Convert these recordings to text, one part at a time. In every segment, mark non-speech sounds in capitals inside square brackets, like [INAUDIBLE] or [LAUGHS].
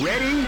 Ready?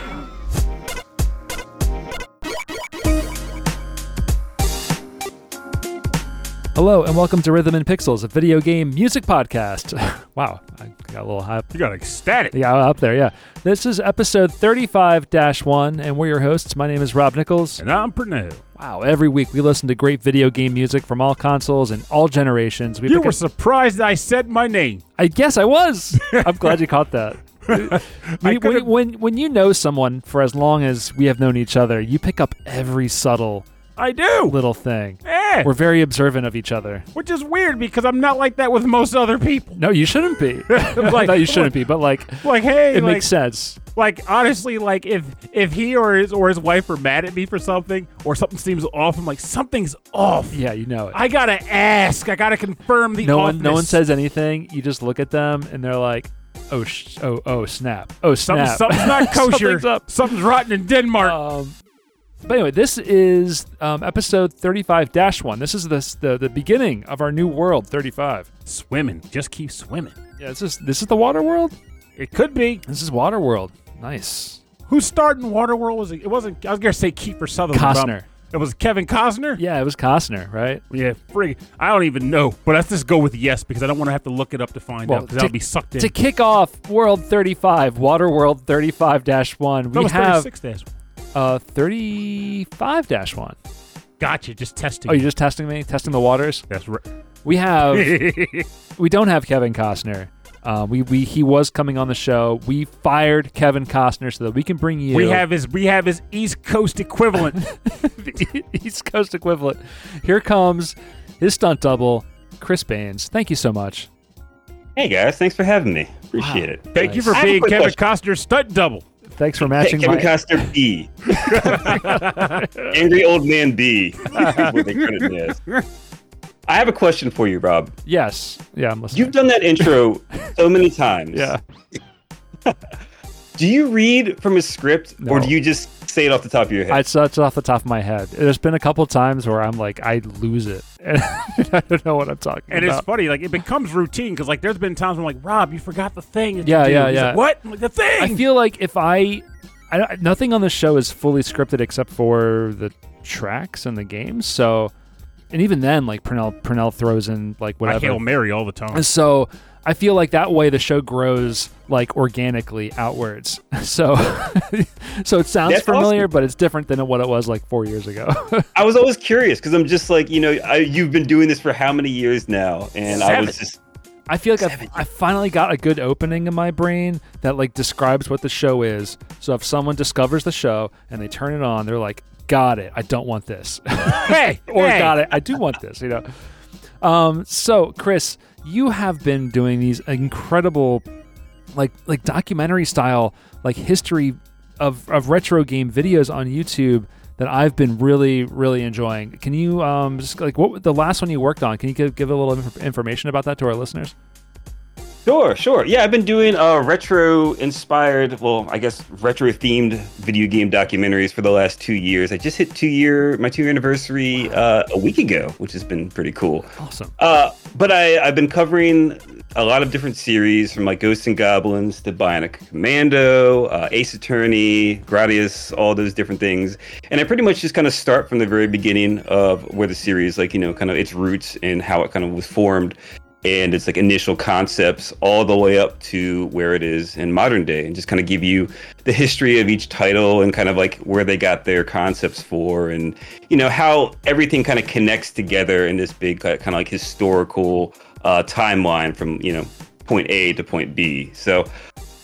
Hello and welcome to Rhythm and Pixels, a video game music podcast. [LAUGHS] wow, I got a little hype. You got ecstatic. Yeah, up there, yeah. This is episode 35 1, and we're your hosts. My name is Rob Nichols. And I'm Pernell. Wow, every week we listen to great video game music from all consoles and all generations. We You pick were a- surprised I said my name. I guess I was. [LAUGHS] I'm glad you caught that. [LAUGHS] When, when, when you know someone for as long as we have known each other, you pick up every subtle I do. little thing. Eh, We're very observant of each other. which is weird because I'm not like that with most other people. No, you shouldn't be. [LAUGHS] Like- [LAUGHS] no, you shouldn't be. But like, Like, hey, it like, makes sense. like honestly, like if if he or his or his wife are mad at me for something or something seems off, I'm like something's off. Yeah, you know it. I gotta ask. I gotta confirm the no one, no one says anything. You just look at them and they're like, "Oh, sh- oh, oh, snap! Oh, Something, snap!" something's not [LAUGHS] kosher. Something's. Something's rotten in Denmark. Um, but anyway, this is um, episode 35-1. This is the, the the beginning of our new world, 35. swimming. Just keep swimming. Yeah, this is this is the water world. It could be. This is water world. Nice. Who's starting Waterworld? Was it? It wasn't. I was gonna say Kiefer Sutherland. Costner. It was Kevin Costner. Yeah, it was Costner, right? Yeah, frig. I don't even know, but let's just go with yes because I don't want to have to look it up to find Well, out because to- I'll be sucked in. To kick off World 35, Water World 35-1, we was have 36 days. uh 35-1. Gotcha. Just testing. Oh, you're just testing me, testing the waters. That's right. We have [LAUGHS] we don't have Kevin Costner. Uh, we, we he was coming on the show. We fired Kevin Costner so that we can bring you we have his we have his East Coast equivalent. the [LAUGHS] East Coast equivalent. Here comes his stunt double, Chris Baines. Thank you so much. Hey guys, thanks for having me. Appreciate Wow. it. Thank you for I have a being Kevin question. Costner's stunt double. Thanks for Hey, matching Kevin my. Costner B. [LAUGHS] Angry old man B. [LAUGHS] I have a question for you, Rob. yes, yeah, I'm listening. You've done that intro [LAUGHS] so many times. yeah, [LAUGHS] Do you read from a script or do you just say it off the top of your head? I saw it off the top of my head. There's been a couple times where I'm like, I lose it, [LAUGHS] and I don't know what I'm talking about. And about. it's funny, like it becomes routine because like there's been times where I'm like, Rob, you forgot the thing. that you Yeah, do." yeah, yeah. like, what? I'm like, the thing. I feel like if I, I nothing on the show is fully scripted except for the tracks and the games. So, and even then, like Pernell, Pernell throws in like whatever. I whatever. hail Mary all the time. And so I feel like that way the show grows like organically outwards. [LAUGHS] So, [LAUGHS] so it sounds That's familiar, awesome. but it's different than what it was like four years ago. [LAUGHS] I was always curious because I'm just like, you know, I, you've been doing this for how many years now? And I was just, I feel like I've, I finally got a good opening in my brain that like describes what the show is. So if someone discovers the show and they turn it on, they're like, "Got it. I don't want this," [LAUGHS] hey, [LAUGHS] or hey. "Got it. I do want this." You know. Um. So Chris, you have been doing these incredible, like like documentary style, like history of of retro game videos on YouTube that I've been really really enjoying. Can you um just like what the last one you worked on? Can you give, give a little inf- information about that to our listeners? Sure, sure. Yeah, I've been doing uh, retro inspired, well, I guess retro themed video game documentaries for the last two years. I just hit two year my two year anniversary uh, a week ago, which has been pretty cool. Awesome. Uh, but I, I've been covering a lot of different series from like Ghosts and Goblins to Bionic Commando, uh, Ace Attorney, Gradius, all those different things. And I pretty much just kind of start from the very beginning of where the series, like, you know, kind of its roots and how it kind of was formed and its like initial concepts all the way up to where it is in modern day and just kind of give you the history of each title and kind of like where they got their concepts for and you know how everything kind of connects together in this big kind of like historical uh, timeline from you know point A to point B so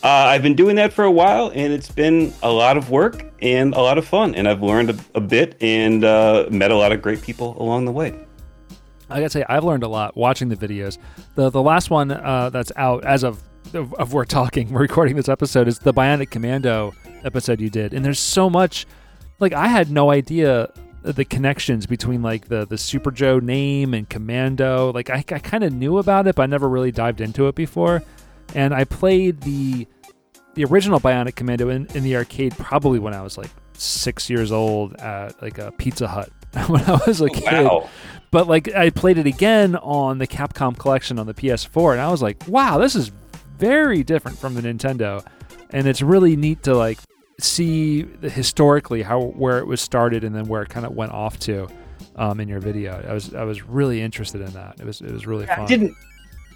uh, I've been doing that for a while, and it's been a lot of work and a lot of fun. And I've learned a, a bit and uh, met a lot of great people along the way. I gotta say, I've learned a lot watching the videos. the The last one uh, that's out as of, of of we're talking, [LAUGHS] we're recording this episode is the Bionic Commando episode you did, and there's so much. Like I had no idea the connections between like the the Super Joe name and Commando. Like I, I kind of knew about it, but I never really dived into it before. And I played the the original Bionic Commando in, in the arcade probably when I was like six years old at like a Pizza Hut [LAUGHS] when I was a kid Wow. But like I played it again on the Capcom collection on the PS4 and I was like, wow, this is very different from the Nintendo. And it's really neat to like see the, historically how where it was started and then where it kind of went off to um, in your video. I was I was really interested in that. It was it was really fun. I didn't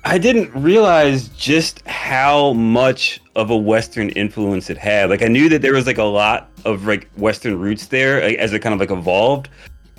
I didn't realize just how much of a Western influence it had. Like I knew that there was like a lot of like Western roots there like, as it kind of like evolved,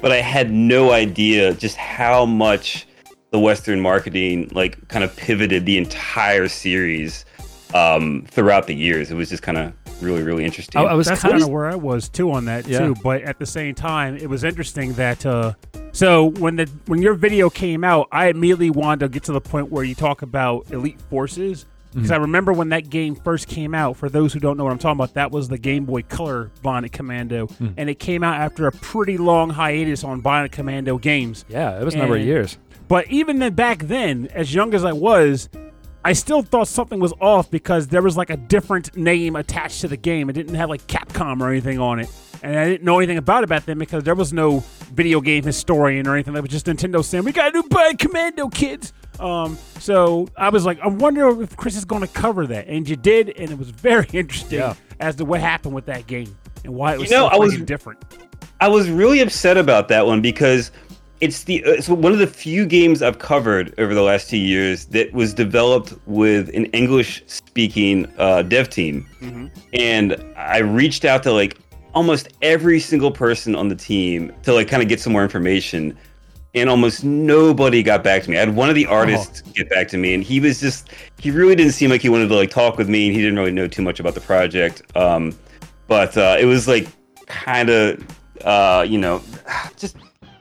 but I had no idea just how much the Western marketing like kind of pivoted the entire series um, throughout the years. It was just kind of really really interesting. I, I was kind kind of of where I was too on that Yeah. too. But at the same time, it was interesting that uh, so when the when your video came out, I immediately wanted to get to the point where you talk about elite forces. Because Mm-hmm. I remember when that game first came out. For those who don't know what I'm talking about, that was the Game Boy Color Bionic Commando, Mm. and it came out after a pretty long hiatus on Bionic Commando games. yeah, it was a number of years. But even then, back then, as young as I was, I still thought something was off because there was like a different name attached to the game. It didn't have like Capcom or anything on it. And I didn't know anything about it back then because there was no video game historian or anything. That was just Nintendo saying, we got a new Bionic Commando, kids. Um, so I was like, I wonder if Chris is going to cover that. And you did, and it was very [LAUGHS] interesting Yeah. as to what happened with that game and why it was You know, so I was- different. I was really upset about that one because it's the it's one of the few games I've covered over the last two years that was developed with an English speaking uh, dev team, and I reached out to like almost every single person on the team to like kind of get some more information. And almost nobody got back to me. I had one of the artists get back to me, and he was just—he really didn't seem like he wanted to like talk with me, and he didn't really know too much about the project. Um, but uh, it was like kind of, uh, you know, [SIGHS] just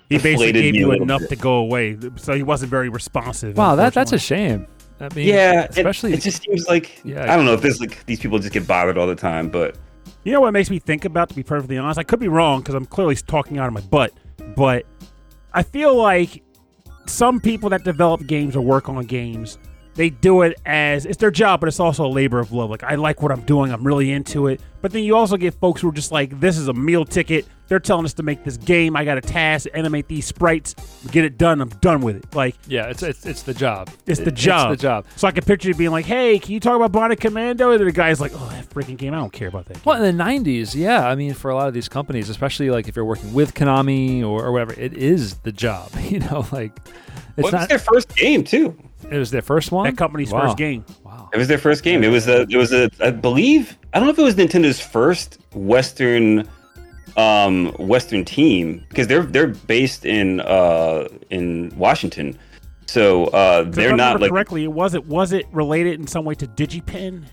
He basically gave you enough bit. to go away. So he wasn't very responsive. Wow, that that's a shame. I mean, yeah, it- especially it, just seems like Yeah. I don't know if this like these people just get bothered all the time, but You know what makes me think about, to be perfectly honest? I could be wrong because I'm clearly talking out of my butt, but I feel like some people that develop games or work on games, they do it as it's their job, but it's also a labor of love. Like, I like what I'm doing, I'm really into it. But then you also get folks who are just like, this is a meal ticket. They're telling us to make this game. I got a task, animate these sprites, get it done. I'm done with it. Like, yeah, it's it's it's the job. it's the job. It's the job. So I can picture you being like, hey, can you talk about Bionic Commando? And the guy's like, oh, that freaking game. I don't care about that. Game. Well, in the '90s, yeah. I mean, for a lot of these companies, especially like if you're working with Konami or, or whatever, it is the job. [LAUGHS] You know, like it's well, it was their first game too. It was their first one. That company's Wow. first game. Wow. It was their first game. It was a it was a I believe I don't know if it was Nintendo's first Western um Western team because they're they're based in uh in Washington. So uh they're not like correctly. It was it was it related in some way to DigiPen?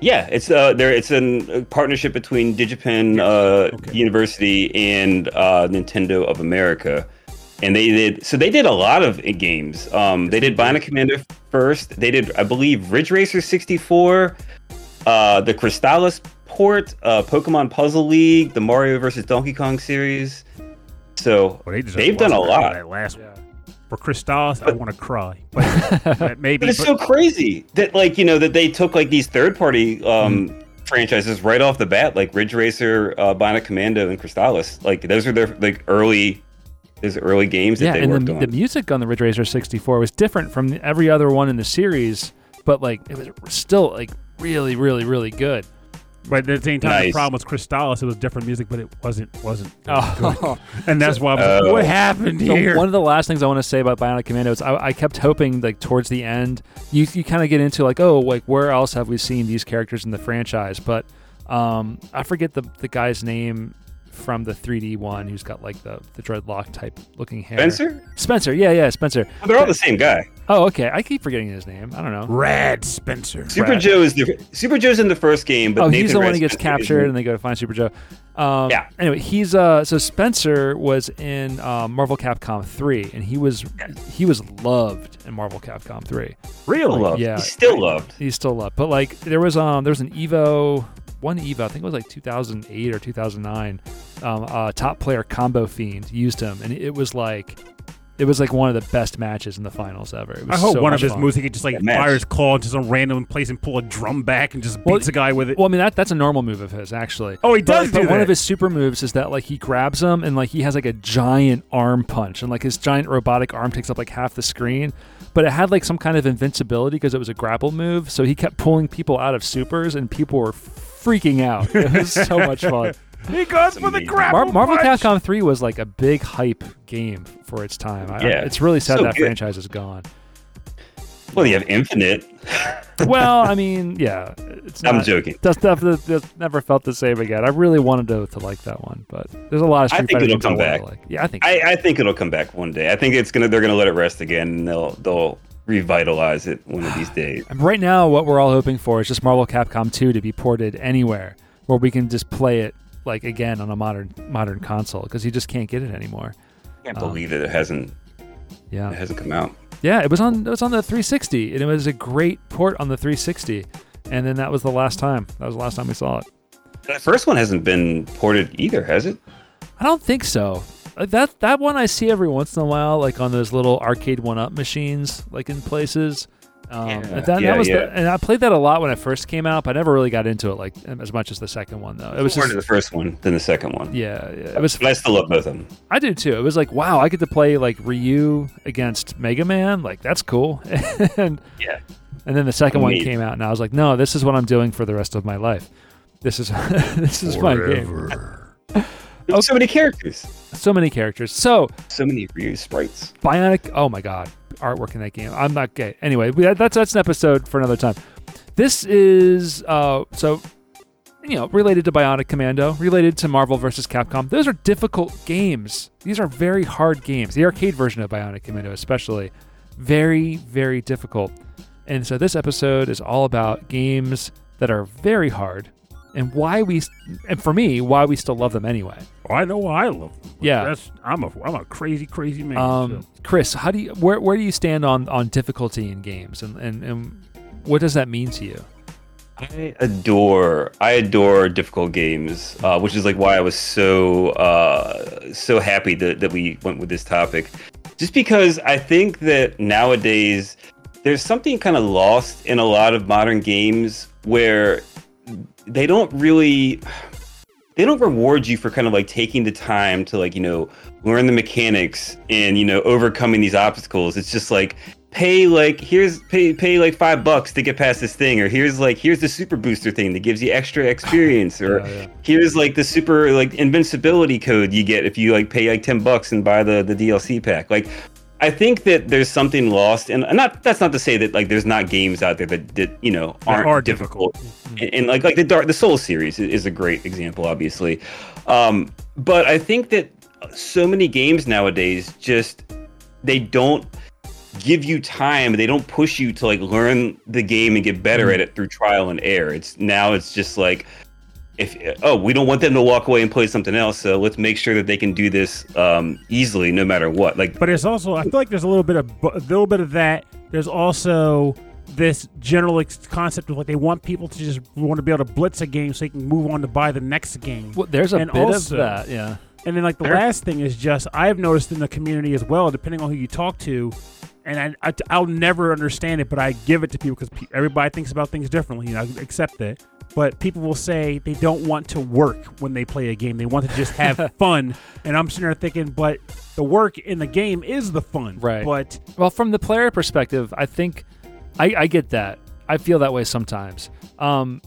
Yeah, it's uh, there. It's an- a partnership between DigiPen uh, Okay. University and uh, Nintendo of America, and they did. So they did a lot of games. Um, they did Bionic Commando first. They did, I believe, Ridge Racer '64, uh, the Crystalis port, uh, Pokemon Puzzle League, the Mario versus Donkey Kong series. So Well, they they've done a lot. That last Yeah. one. For Crystalis, I want to cry. [LAUGHS] But, but maybe. But it's but- so crazy that like you know that they took like these third party um franchises right off the bat, like Ridge Racer, uh, Bionic Commando, and Crystalis. Like those are their like early, those early games that yeah, they and worked the, on. the music on the Ridge Racer 64 was different from every other one in the series, but like it was still like really, really, really good. but at the same time, the problem was Crystalis. It was different music, but it wasn't wasn't. Oh, And that's [LAUGHS] why I was like, Oh. what happened So here? one of the last things I want to say about Bionic Commando is I, I kept hoping like towards the end you you kind of get into like oh like where else have we seen these characters in the franchise but um I forget the the guy's name from the 3D one who's got like the the dreadlock type looking hair Spencer? Spencer yeah yeah Spencer Oh, they're all the same guy. oh okay I keep forgetting his name I don't know Rad Spencer. Super Right. Joe is the Super Joe's in the first game, but oh Nathan he's the one Red who gets Spencer captured and they go to find Super Joe um, Yeah. anyway he's uh so Spencer was in uh, Marvel Capcom 3 and he was he was loved in Marvel Capcom 3 Really? loved. Yeah. He's still loved. He's still loved. But like there was um there was an Evo one Eva, I think it was like 2008 or 2009. Um, top player Combofiend used him, and it was like it was like one of the best matches in the finals ever. It was I hope so one of his fun. moves he could just like That fire his claw into some random place and pull a drum back and just Well, beats a guy with it. Well, I mean that that's a normal move of his actually. Oh, he does But, do but one of his super moves is that like he grabs him and like he has like a giant arm punch and like his giant robotic arm takes up like half the screen. But it had like some kind of invincibility because it was a grapple move, so he kept pulling people out of supers and people were freaking out. [LAUGHS] It was so much fun. He goes for the amazing. grapple Mar- Marvel punch. Capcom 3 was like a big hype game for its time. I, Yeah, it's really sad so that good. franchise is gone. Well, you have Infinite. [LAUGHS] well, I mean, yeah, it's not, I'm joking. That's definitely that's never felt the same again. I really wanted to, to like that one, but there's a lot of I think Fighter it'll come back. like. Yeah, I think. I, I think it'll come back one day. I think it's gonna they're gonna let it rest again and they'll they'll revitalize it one of these [SIGHS] days. Right now, what we're all hoping for is just Marvel Capcom 2 to be ported anywhere where we can just play it like again on a modern modern console because you just can't get it anymore. I can't Um, believe that it hasn't Yeah, it hasn't come out. yeah, it was on it was on the 360 and it was a great port on the 360. And then that was the last time. That was the last time we saw it. The first one hasn't been ported either, has it? I don't think so. Uh, That that one I see every once in a while, like on those little arcade one up machines, like in places. Um, Yeah. and that, Yeah, was yeah. the, and I played that a lot when it first came out, but I never really got into it like as much as the second one though. It was more just into the first one than the second one. yeah, yeah, it was. But I still love both of them. I do too. It was like wow, I get to play like Ryu against Mega Man, like that's cool. [LAUGHS] and Yeah. and then the second one came out, and I was like, no, this is what I'm doing for the rest of my life. This is [LAUGHS] this is my game. There's [LAUGHS] so many characters. So many characters. So So many Ryu sprites. Bionic. Oh my god, artwork in that game. I'm not gay. Anyway, that's that's an episode for another time. This is uh so you know related to Bionic Commando, related to Marvel vs. Capcom. Those are difficult games. These are very hard games. The arcade version of Bionic Commando, especially, very very difficult. And so this episode is all about games that are very hard and why we and for me why we still love them anyway. Oh, I know I love. Them. Yeah. That's I'm a I'm a crazy crazy man. Um, so. Chris, how do you where where do you stand on on difficulty in games, and and, and what does that mean to you? I adore I adore difficult games, uh, which is like why I was so uh, so happy that, that we went with this topic. Just because I think that nowadays there's something kind of lost in a lot of modern games where they don't really they don't reward you for kind of like taking the time to like you know learn the mechanics and you know overcoming these obstacles it's just like pay like here's pay pay like five bucks to get past this thing or here's like here's the super booster thing that gives you extra experience [LAUGHS] or Yeah, yeah. here's like the super like invincibility code you get if you like pay like 10 bucks and buy the the dlc pack like I think that there's something lost, and not that's not to say that like there's not games out there that, that you know aren't are difficult, difficult. And, and like like the dark the Soul series is a great example, obviously. Um, but I think that so many games nowadays just they don't give you time. They don't push you to like learn the game and get better at it through trial and error. It's now it's just like if oh we don't want them to walk away and play something else, so let's make sure that they can do this um, easily no matter what. Like But it's also I feel like there's a little bit of a little bit of that. There's also this general concept of like they want people to just want to be able to blitz a game so they can move on to buy the next game. Well, there's a And bit also- of that, yeah. And then like the Sure. last thing is just I've noticed in the community as well, depending on who you talk to, and I, I will never understand it, but I give it to people because pe- everybody thinks about things differently. You know, I accept that. But people will say they don't want to work when they play a game. They want to just have [LAUGHS] fun. And I'm sitting there thinking, but the work in the game is the fun. Right. But Well, from the player perspective, I think I, I get that. I feel that way sometimes. Um,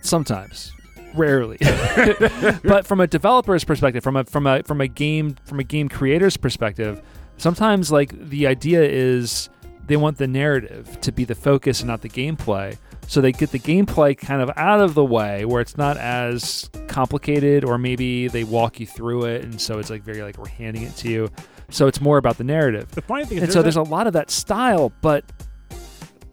sometimes, rarely. [LAUGHS] but from a developer's perspective, from a from a from a game from a game creator's perspective, sometimes like the idea is they want the narrative to be the focus and not the gameplay. So they get the gameplay kind of out of the way where it's not as complicated or maybe they walk you through it and so it's like very like we're handing it to you. So it's more about the narrative the funny thing is, and so there's there's a lot of that style but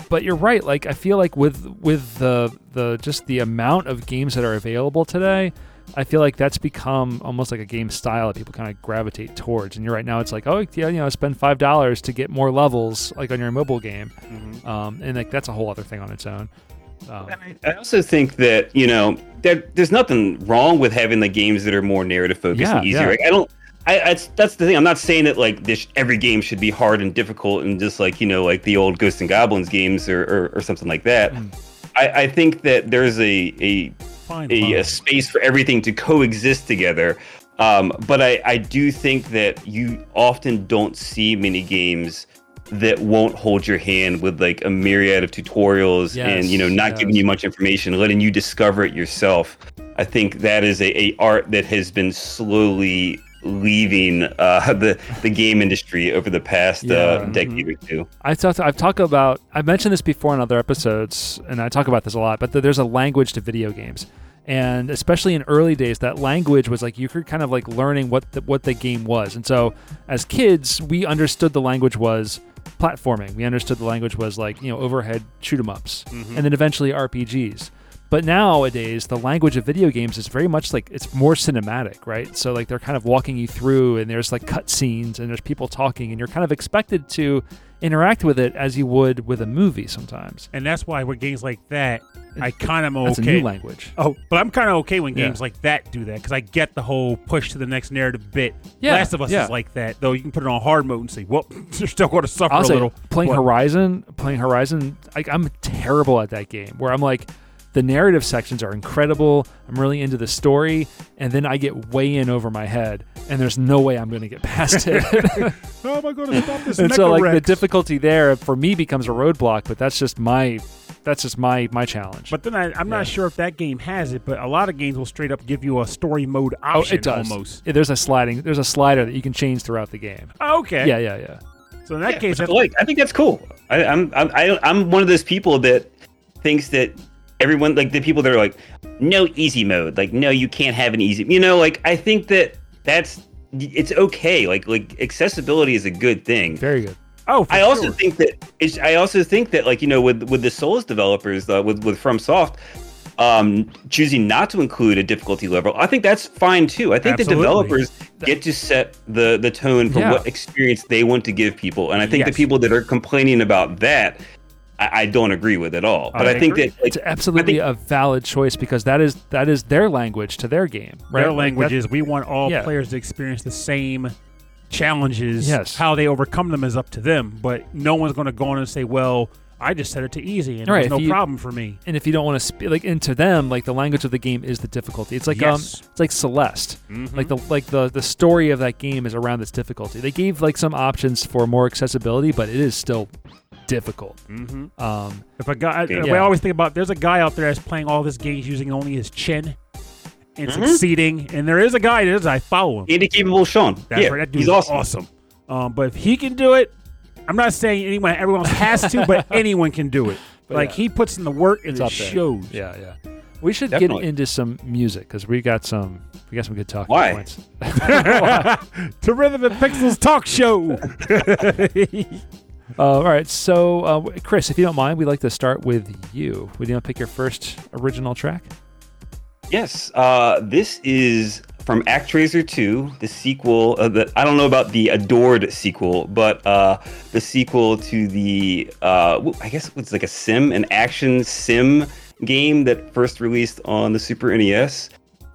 but you're right like i feel like with with the the just the amount of games that are available today i feel like that's become almost like a game style that people kind of gravitate towards and you're right now it's like oh yeah you know spend five dollars to get more levels like on your mobile game Mhm. um, and like that's a whole other thing on its own um, I I also think that you know that there's nothing wrong with having the games that are more narrative focused Yeah, and easier. yeah. Like, I don't I, I that's the thing. I'm not saying that like this every game should be hard and difficult and just like you know like the old Ghosts and Goblins games or or, or something like that. Mm. I, I think that there's a a Fine. a, line. a space for everything to coexist together. Um, but I, I do think that you often don't see many games that won't hold your hand with like a myriad of tutorials and you know Yes, not giving you much information, letting you discover it yourself. I think that is a, a art that has been slowly leaving uh, [LAUGHS] the the game industry over the past Yeah, uh, decade or two. I talked. I've talked about. I've mentioned this before in other episodes, and I talk about this a lot. But th- there's a language to video games, and especially in early days, that language was like you could kind of like learning what the, what the game was. And so, as kids, we understood the language was platforming. We understood the language was like you know overhead shoot 'em ups, and then eventually RPGs. But nowadays, the language of video games is very much like it's more cinematic, right? So like they're kind of walking you through, and there's like cut scenes, and there's people talking, and you're kind of expected to interact with it as you would with a movie sometimes. and that's why with games like that, I kind of am That's a okay. new language. Oh, but I'm kind of okay when Yeah. games like that do that because I get the whole push to the next narrative bit. Yeah, Last of Us yeah. is like that, though. You can put it on hard mode and say, "Well, [LAUGHS] you're still going to suffer I'll a say little." playing What? Horizon, playing Horizon, like I'm terrible at that game. Where I'm like, the narrative sections are incredible. I'm really into the story, and then I get way in over my head, and there's no way I'm going to get past it. [LAUGHS] [LAUGHS] How am I going to stop this? and so like the difficulty there for me becomes a roadblock. But that's just my, that's just my my challenge. But then I, I'm Yeah. not sure if that game has it, but a lot of games will straight up give you a story mode oh, option. oh, option it does. almost. Yeah, There's a sliding, there's a slider that you can change throughout the game. Oh, okay. Yeah, yeah, yeah. So in that Yeah, case, I like I think that's cool. I, I'm I'm I, I'm one of those people that thinks that everyone like the people that are like no easy mode, like no you can't have an easy. You know, like I think that that's it's okay. Like like accessibility is a good thing. Very good. oh, I also think that it's, I also think that like you know with with the Souls developers uh, with with FromSoft um choosing not to include a difficulty level I think that's fine too. I think the developers get to set the the tone for Yeah. what experience they want to give people and I think Yes. the people that are complaining about that I, I don't agree with at all. But I I, think agree. that like It's absolutely a valid choice because that is that is their language to their game. Right? their Like, language that- is we want all Yeah. players to experience the same challenges. Yes. How they overcome them is up to them, but no one's going to go on and say, "Well, I just set it to easy and Right, there's if no you- problem for me." and if you don't want to speak like into them, like the language of the game is the difficulty. It's like um, Yes. it's like Celeste. Mhm. Like the like the the story of that game is around this difficulty. They gave like some options for more accessibility, but it is still difficult. Mhm. Um, If a guy, Okay. I, Yeah. I always think about there's a guy out there that's playing all his games using only his chin and Mhm. succeeding, and there is a guy that is I follow him. Andy Capable Sean. That's yeah, right. That dude he's awesome. awesome. Um, but if he can do it, I'm not saying anyone, everyone else has to, but [LAUGHS] anyone can do it. But like yeah. he puts in the work and It's it up there. shows. yeah, yeah. We should Definitely. get into some music because we got some we got some good talking Why? points. [LAUGHS] [LAUGHS] to Rhythm and Pixels Talk Show. Uh, all right, so uh, Chris, if you don't mind, we'd like to start with you. Would you want to pick your first original track? Yes, uh, this is from ActRaiser 2, the sequel. Uh, the, I don't know about the adored sequel, but uh, the sequel to the, uh, I guess it's like a sim, an action sim game that first released on the Super NES.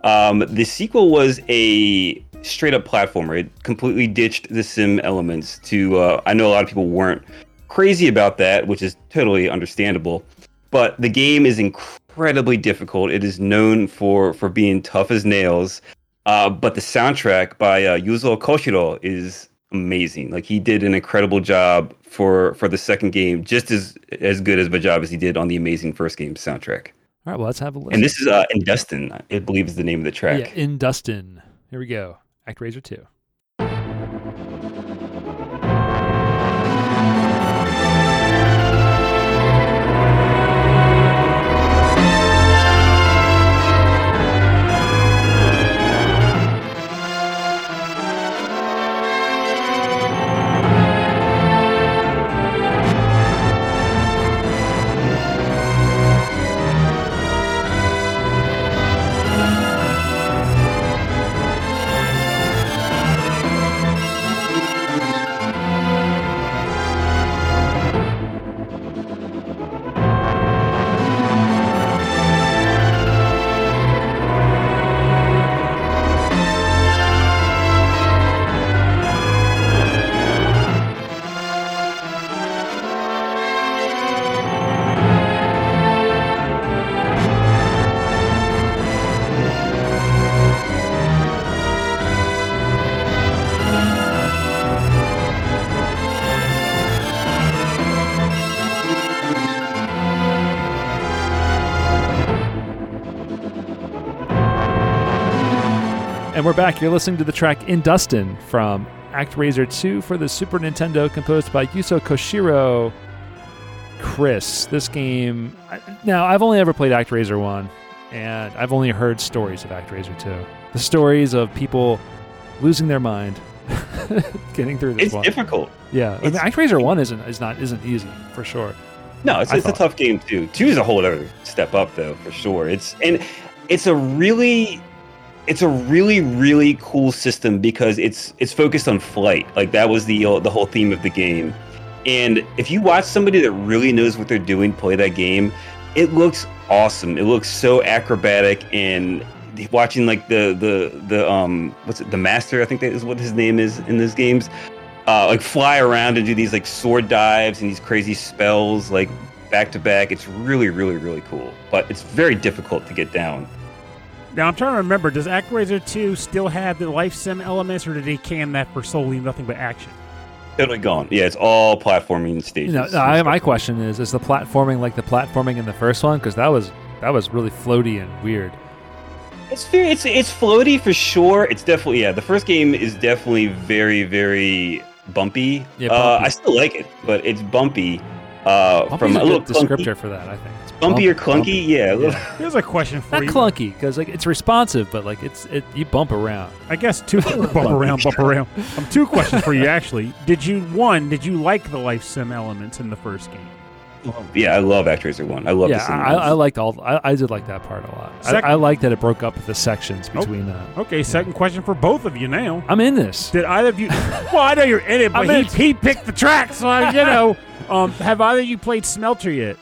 Um, the sequel was a straight up platformer. It completely ditched the sim elements to, uh, I know a lot of people weren't crazy about that, which is totally understandable. But the game is incredibly difficult. It is known for for being tough as nails. Uh, but the soundtrack by uh, Yuzo Koshiro is amazing. Like he did an incredible job for for the second game, just as as good as a job as he did on the amazing first game soundtrack. All right, well, let's have a listen. And this is uh, in Dustin, I believe is the name of the track. Yeah, Industen. Here we go. ActRaiser 2. We're back. You're listening to the track Industen from ActRaiser 2 for the Super Nintendo, composed by Yuzo Koshiro. Chris, this game. Now, I've only ever played ActRaiser 1, and I've only heard stories of ActRaiser 2. The stories of people losing their mind, [LAUGHS] getting through this It's one. difficult. Yeah, I mean, it's- ActRaiser 1 isn't, is not, isn't easy, for sure. No, it's, I it's a tough game too. Two is a whole other step up though, for sure. It's and it's a really it's a really really cool system because it's it's focused on flight. Like that was the uh, the whole theme of the game. And if you watch somebody that really knows what they're doing play that game, it looks awesome. It looks so acrobatic and watching like the the the um what's it the master I think that is what his name is in those games uh, like fly around and do these like sword dives and these crazy spells like back to back. It's really, really, really cool, but it's very difficult to get down. Now I'm trying to remember. Does ActRaiser 2 still have the life sim elements, or did they can that for solely nothing but action? Totally gone. Yeah, it's all platforming stages. You know, no, I, my question is: Is the platforming like the platforming in the first one? Because that was that was really floaty and weird. It's very, it's it's floaty for sure. It's definitely yeah. The first game is definitely very, very bumpy. Yeah, Uh, bumpy. I still like it, but it's bumpy. Uh, Bumpy's from a a little good clunky. descriptor for that, I think. It's Bumpy bump- or clunky, bumpy. yeah. a Yeah. Here's a question for Not you. clunky because like it's responsive, but like it's it you bump around. I guess two [LAUGHS] bump around, bump around. Um, two questions for you actually. Did you one? Did you like the life sim elements in the first game? Yeah, I love ActRaiser One. I love yeah, the I. I liked all. I, I did like that part a lot. I, Sec- I liked that it broke up the sections between. Uh, Okay, second question for both of you now. I'm in this. Did either of you? well, I know you're in it, [LAUGHS] but I'm in he, he picked the track, so I, you know. [LAUGHS] Um, have either of you played Smelter yet?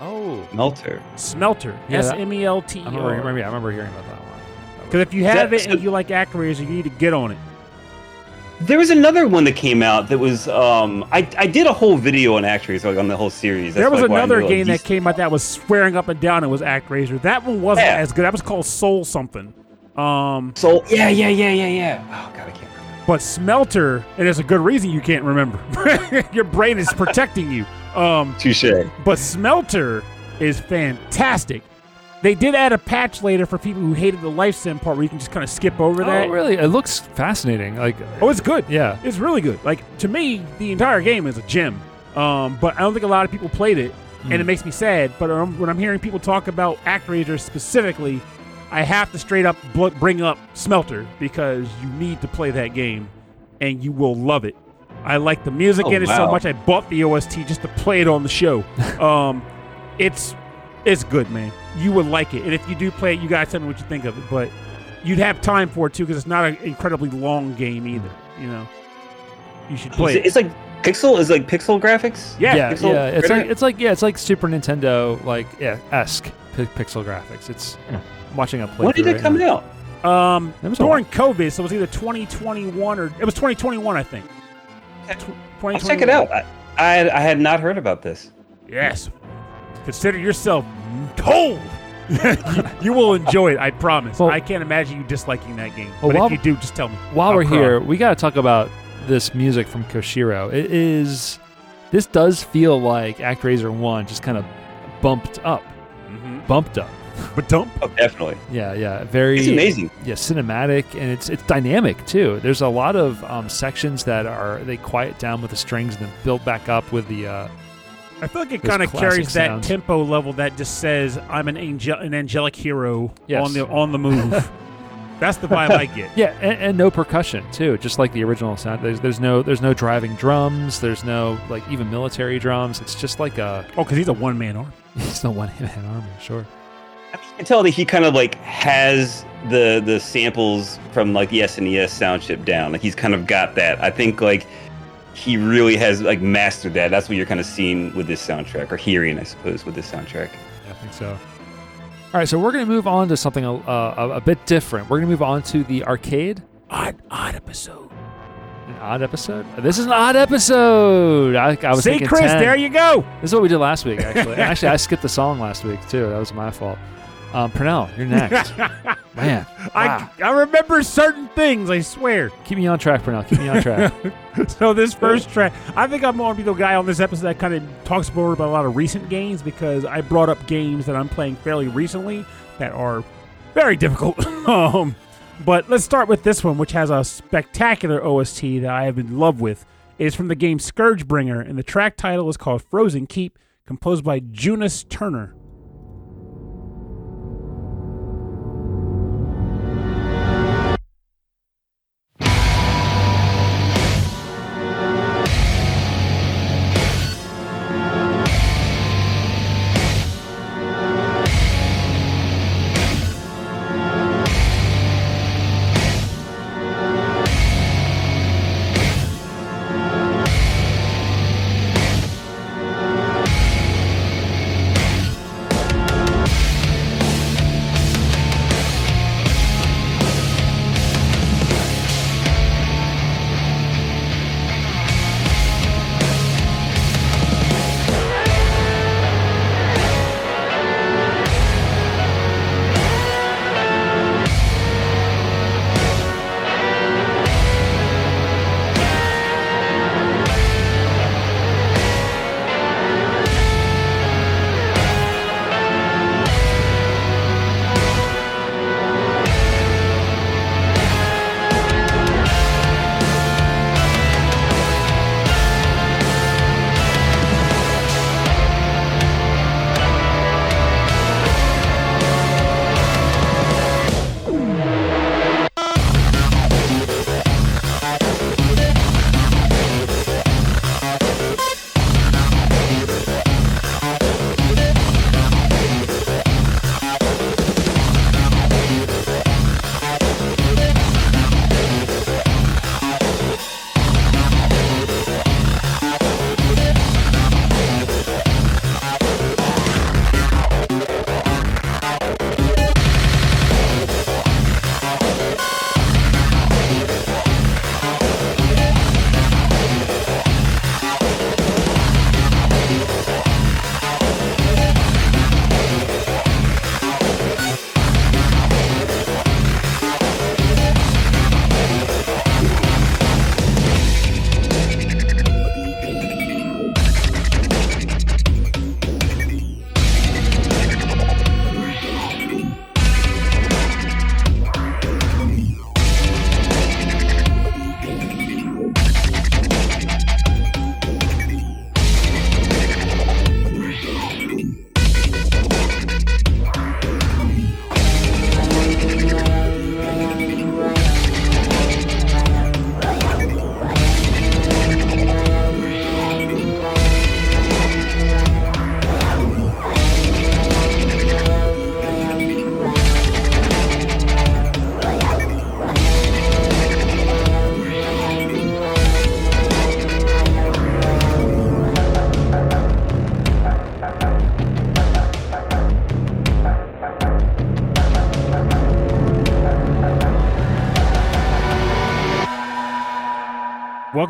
Oh, Melter. Smelter, Yeah, S that- M E L T. I remember, remember, I remember hearing about that one. Because if you Is have that- it and you like ActRaiser, you need to get on it. There was another one that came out that was um I, I did a whole video on ActRaiser like on the whole series. That's there was like why I another know, like, game that these- came out that was swearing up and down it was ActRaiser. That one wasn't Yeah. as good. That was called Soul something. Um, So yeah, yeah, yeah, yeah, yeah. Oh god, I can't remember. But Smelter, and there's a good reason you can't remember. [LAUGHS] Your brain is protecting you. Um, Touche. but Smelter is fantastic. They did add a patch later for people who hated the life sim part where you can just kind of skip over that. Oh, really? It looks fascinating. Like, Oh, it's good. yeah. It's really good. Like to me, the entire game is a gem. Um, but I don't think a lot of people played it, and Mm. it makes me sad. But um, when I'm hearing people talk about ActRaiser specifically, I have to straight up bring up Smelter because you need to play that game, and you will love it. I like the music Oh, in it so much. I bought the OST just to play it on the show. [LAUGHS] um, it's it's good, man. You would like it, and if you do play it, you guys tell me what you think of it. But you'd have time for it too because it's not an incredibly long game either. You know, you should play It's, it. it's like pixel is like pixel graphics. Yeah, yeah, pixel yeah. It's like it's like yeah, it's like Super Nintendo like yeah esque pi- pixel graphics. It's watching a play. When did it come out? Um, That was during COVID, so it was either 2021 or it was 2021, I think. Tw- I'll check it out. I, I I had not heard about this. Yes. Consider yourself told. [LAUGHS] you, you will enjoy it, I promise. Well- I can't imagine you disliking that game. Well, but while- if you do, just tell me. While I'll we're cry. here, we got to talk about this music from Koshiro. It is this does feel like ActRaiser One, just kind of bumped up, Mhm. bumped up. But don't. Oh, definitely. Yeah, yeah, very. It's amazing. yeah cinematic and it's it's dynamic too there's a lot of um, sections that are they quiet down with the strings and then build back up with the uh I feel like it kind of classic carries that tempo level that just says I'm an angel, an angelic hero Yes. on the on the move. [LAUGHS] That's the vibe I get. yeah and, and no percussion too just like the original sound there's, there's no there's no driving drums there's no like even military drums it's just like a Oh, because he's a one man army. [LAUGHS] it's no one-man army sure I mean, you can tell that he kind of like has the the samples from like the SNES sound chip down. Like he's kind of got that. I think like he really has like mastered that. That's what you're kind of seeing with this soundtrack, or hearing, I suppose, with this soundtrack. i think so all right so we're gonna move on to something a, a, a bit different we're gonna move on to the arcade Odd, odd episode. an odd episode this is an odd episode i, I was See, thinking Chris, 10. there you go. This is what we did last week, actually. [LAUGHS] Actually, I skipped the song last week too. That was my fault. Um, Pernell, you're next. [LAUGHS] Man, wow. I, I remember certain things, I swear. keep me on track, Pernell. Keep me on track. [LAUGHS] So this first track, I think I'm going to be the guy on this episode that kind of talks more about a lot of recent games because I brought up games that I'm playing fairly recently that are very difficult. [LAUGHS] um, But let's start with this one, which has a spectacular OST that I have been in love with. It is from the game Scourgebringer, and the track title is called Frozen Keep, composed by Joonas Turner.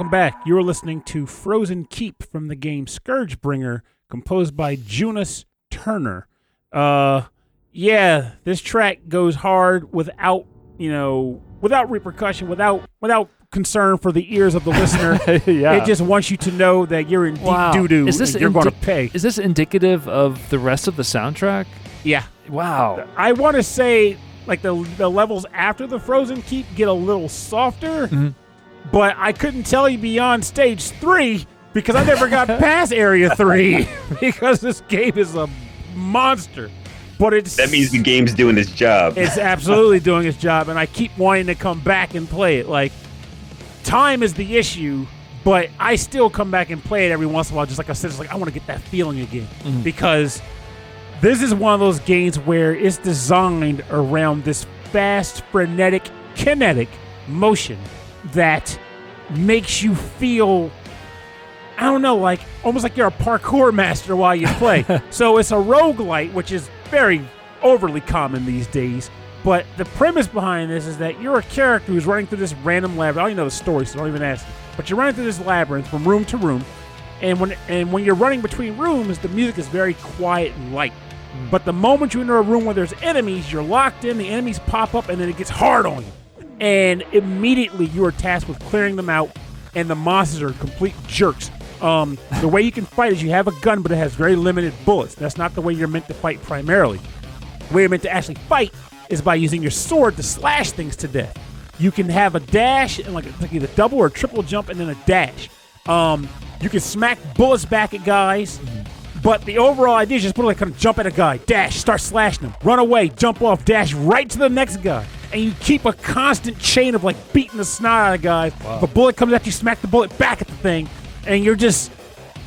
Welcome back. You are listening to Frozen Keep from the game Scourgebringer, composed by Joonas Turner. Uh, yeah, this track goes hard without, you know, without repercussion, without without concern for the ears of the listener. [LAUGHS] yeah. It just wants you to know that you're in deep Wow. doo doo. Is this you're going to pay. Is this indicative of the rest of the soundtrack? Yeah, Wow. I want to say like the the levels after the Frozen Keep get a little softer, Mhm. But I couldn't tell you beyond stage three because I never got [LAUGHS] past area three [LAUGHS] because this game is a monster. But it's That means the game's doing its job. it's absolutely doing its job, and I keep wanting to come back and play it. Like time is the issue, but I still come back and play it every once in a while. Just like I said, it's like I want to get that feeling again Mhm. because this is one of those games where it's designed around this fast, frenetic, kinetic motion that makes you feel. I don't know, like almost like you're a parkour master while you play. [LAUGHS] so it's a roguelite, which is very overly common these days. But the premise behind this is that you're a character who's running through this random labyrinth. I don't even know the story, so don't even ask. But you're running through this labyrinth from room to room, and when and when you're running between rooms, the music is very quiet and light. Hmm. But the moment you enter a room where there's enemies, you're locked in. The enemies pop up, and then it gets hard on you. And immediately you are tasked with clearing them out. And the monsters are complete jerks. Um, the way you can fight is you have a gun, but it has very limited bullets. That's not the way you're meant to fight primarily. The way you're meant to actually fight is by using your sword to slash things to death. You can have a dash and like, like either double or triple jump and then a dash. Um, you can smack bullets back at guys. But the overall idea is just put like kind of jump at a guy, dash, start slashing him, run away, jump off, dash right to the next guy. And you keep a constant chain of like beating the snot out of guys. If a bullet comes at you, smack the bullet back at the thing. And you're just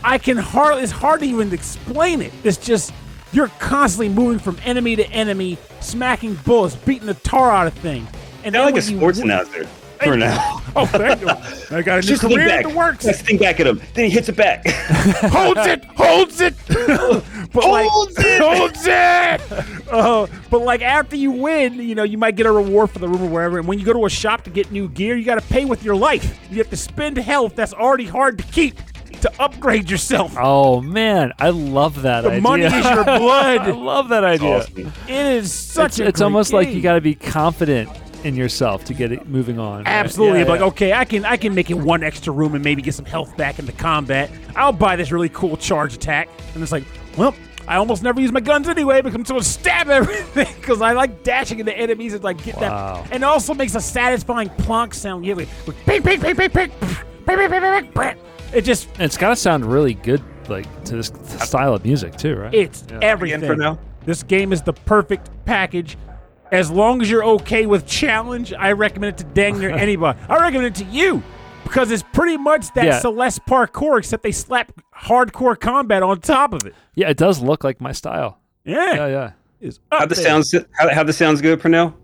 I can hardly it's hard to even explain it. It's just you're constantly moving from enemy to enemy, smacking bullets, beating the tar out of things. And Sound like a when you sports announcer for now. [LAUGHS] Oh, thank you. I got a new Just think career back. in the works. Let's think back at him. Then he hits it back. [LAUGHS] holds it, holds it, [LAUGHS] but like, Holds it! holds it. Uh, but like after you win, you know you might get a reward for the room or wherever. And when you go to a shop to get new gear, you got to pay with your life. You have to spend health that's already hard to keep to upgrade yourself. Oh man, I love that The idea. money is your blood. I love that idea. awesome. It is such It's, a. it's great almost like you got to be confident in yourself to get it moving on. right? Absolutely, Yeah, like okay, I can I can make it one extra room and maybe get some health back into combat. I'll buy this really cool charge attack, and it's like, well, I almost never use my guns anyway because I'm supposed to stab everything because I like dashing into enemies and like get Wow. that, and it also makes a satisfying plonk sound. You like, ping, ping, ping, ping, ping, ping, ping, ping, ping, ping. It just And it's got to sound really good, like to this style of music too, right? it's Yeah. everything. for now? This game is the perfect package. As long as you're okay with challenge, I recommend it to dang near [LAUGHS] anybody. I recommend it to you because it's pretty much that Yeah. Celeste parkour, except they slap hardcore combat on top of it. yeah, it does look like my style. Yeah, Yeah, yeah. It's How up the sounds how, how the sounds go, Pernell?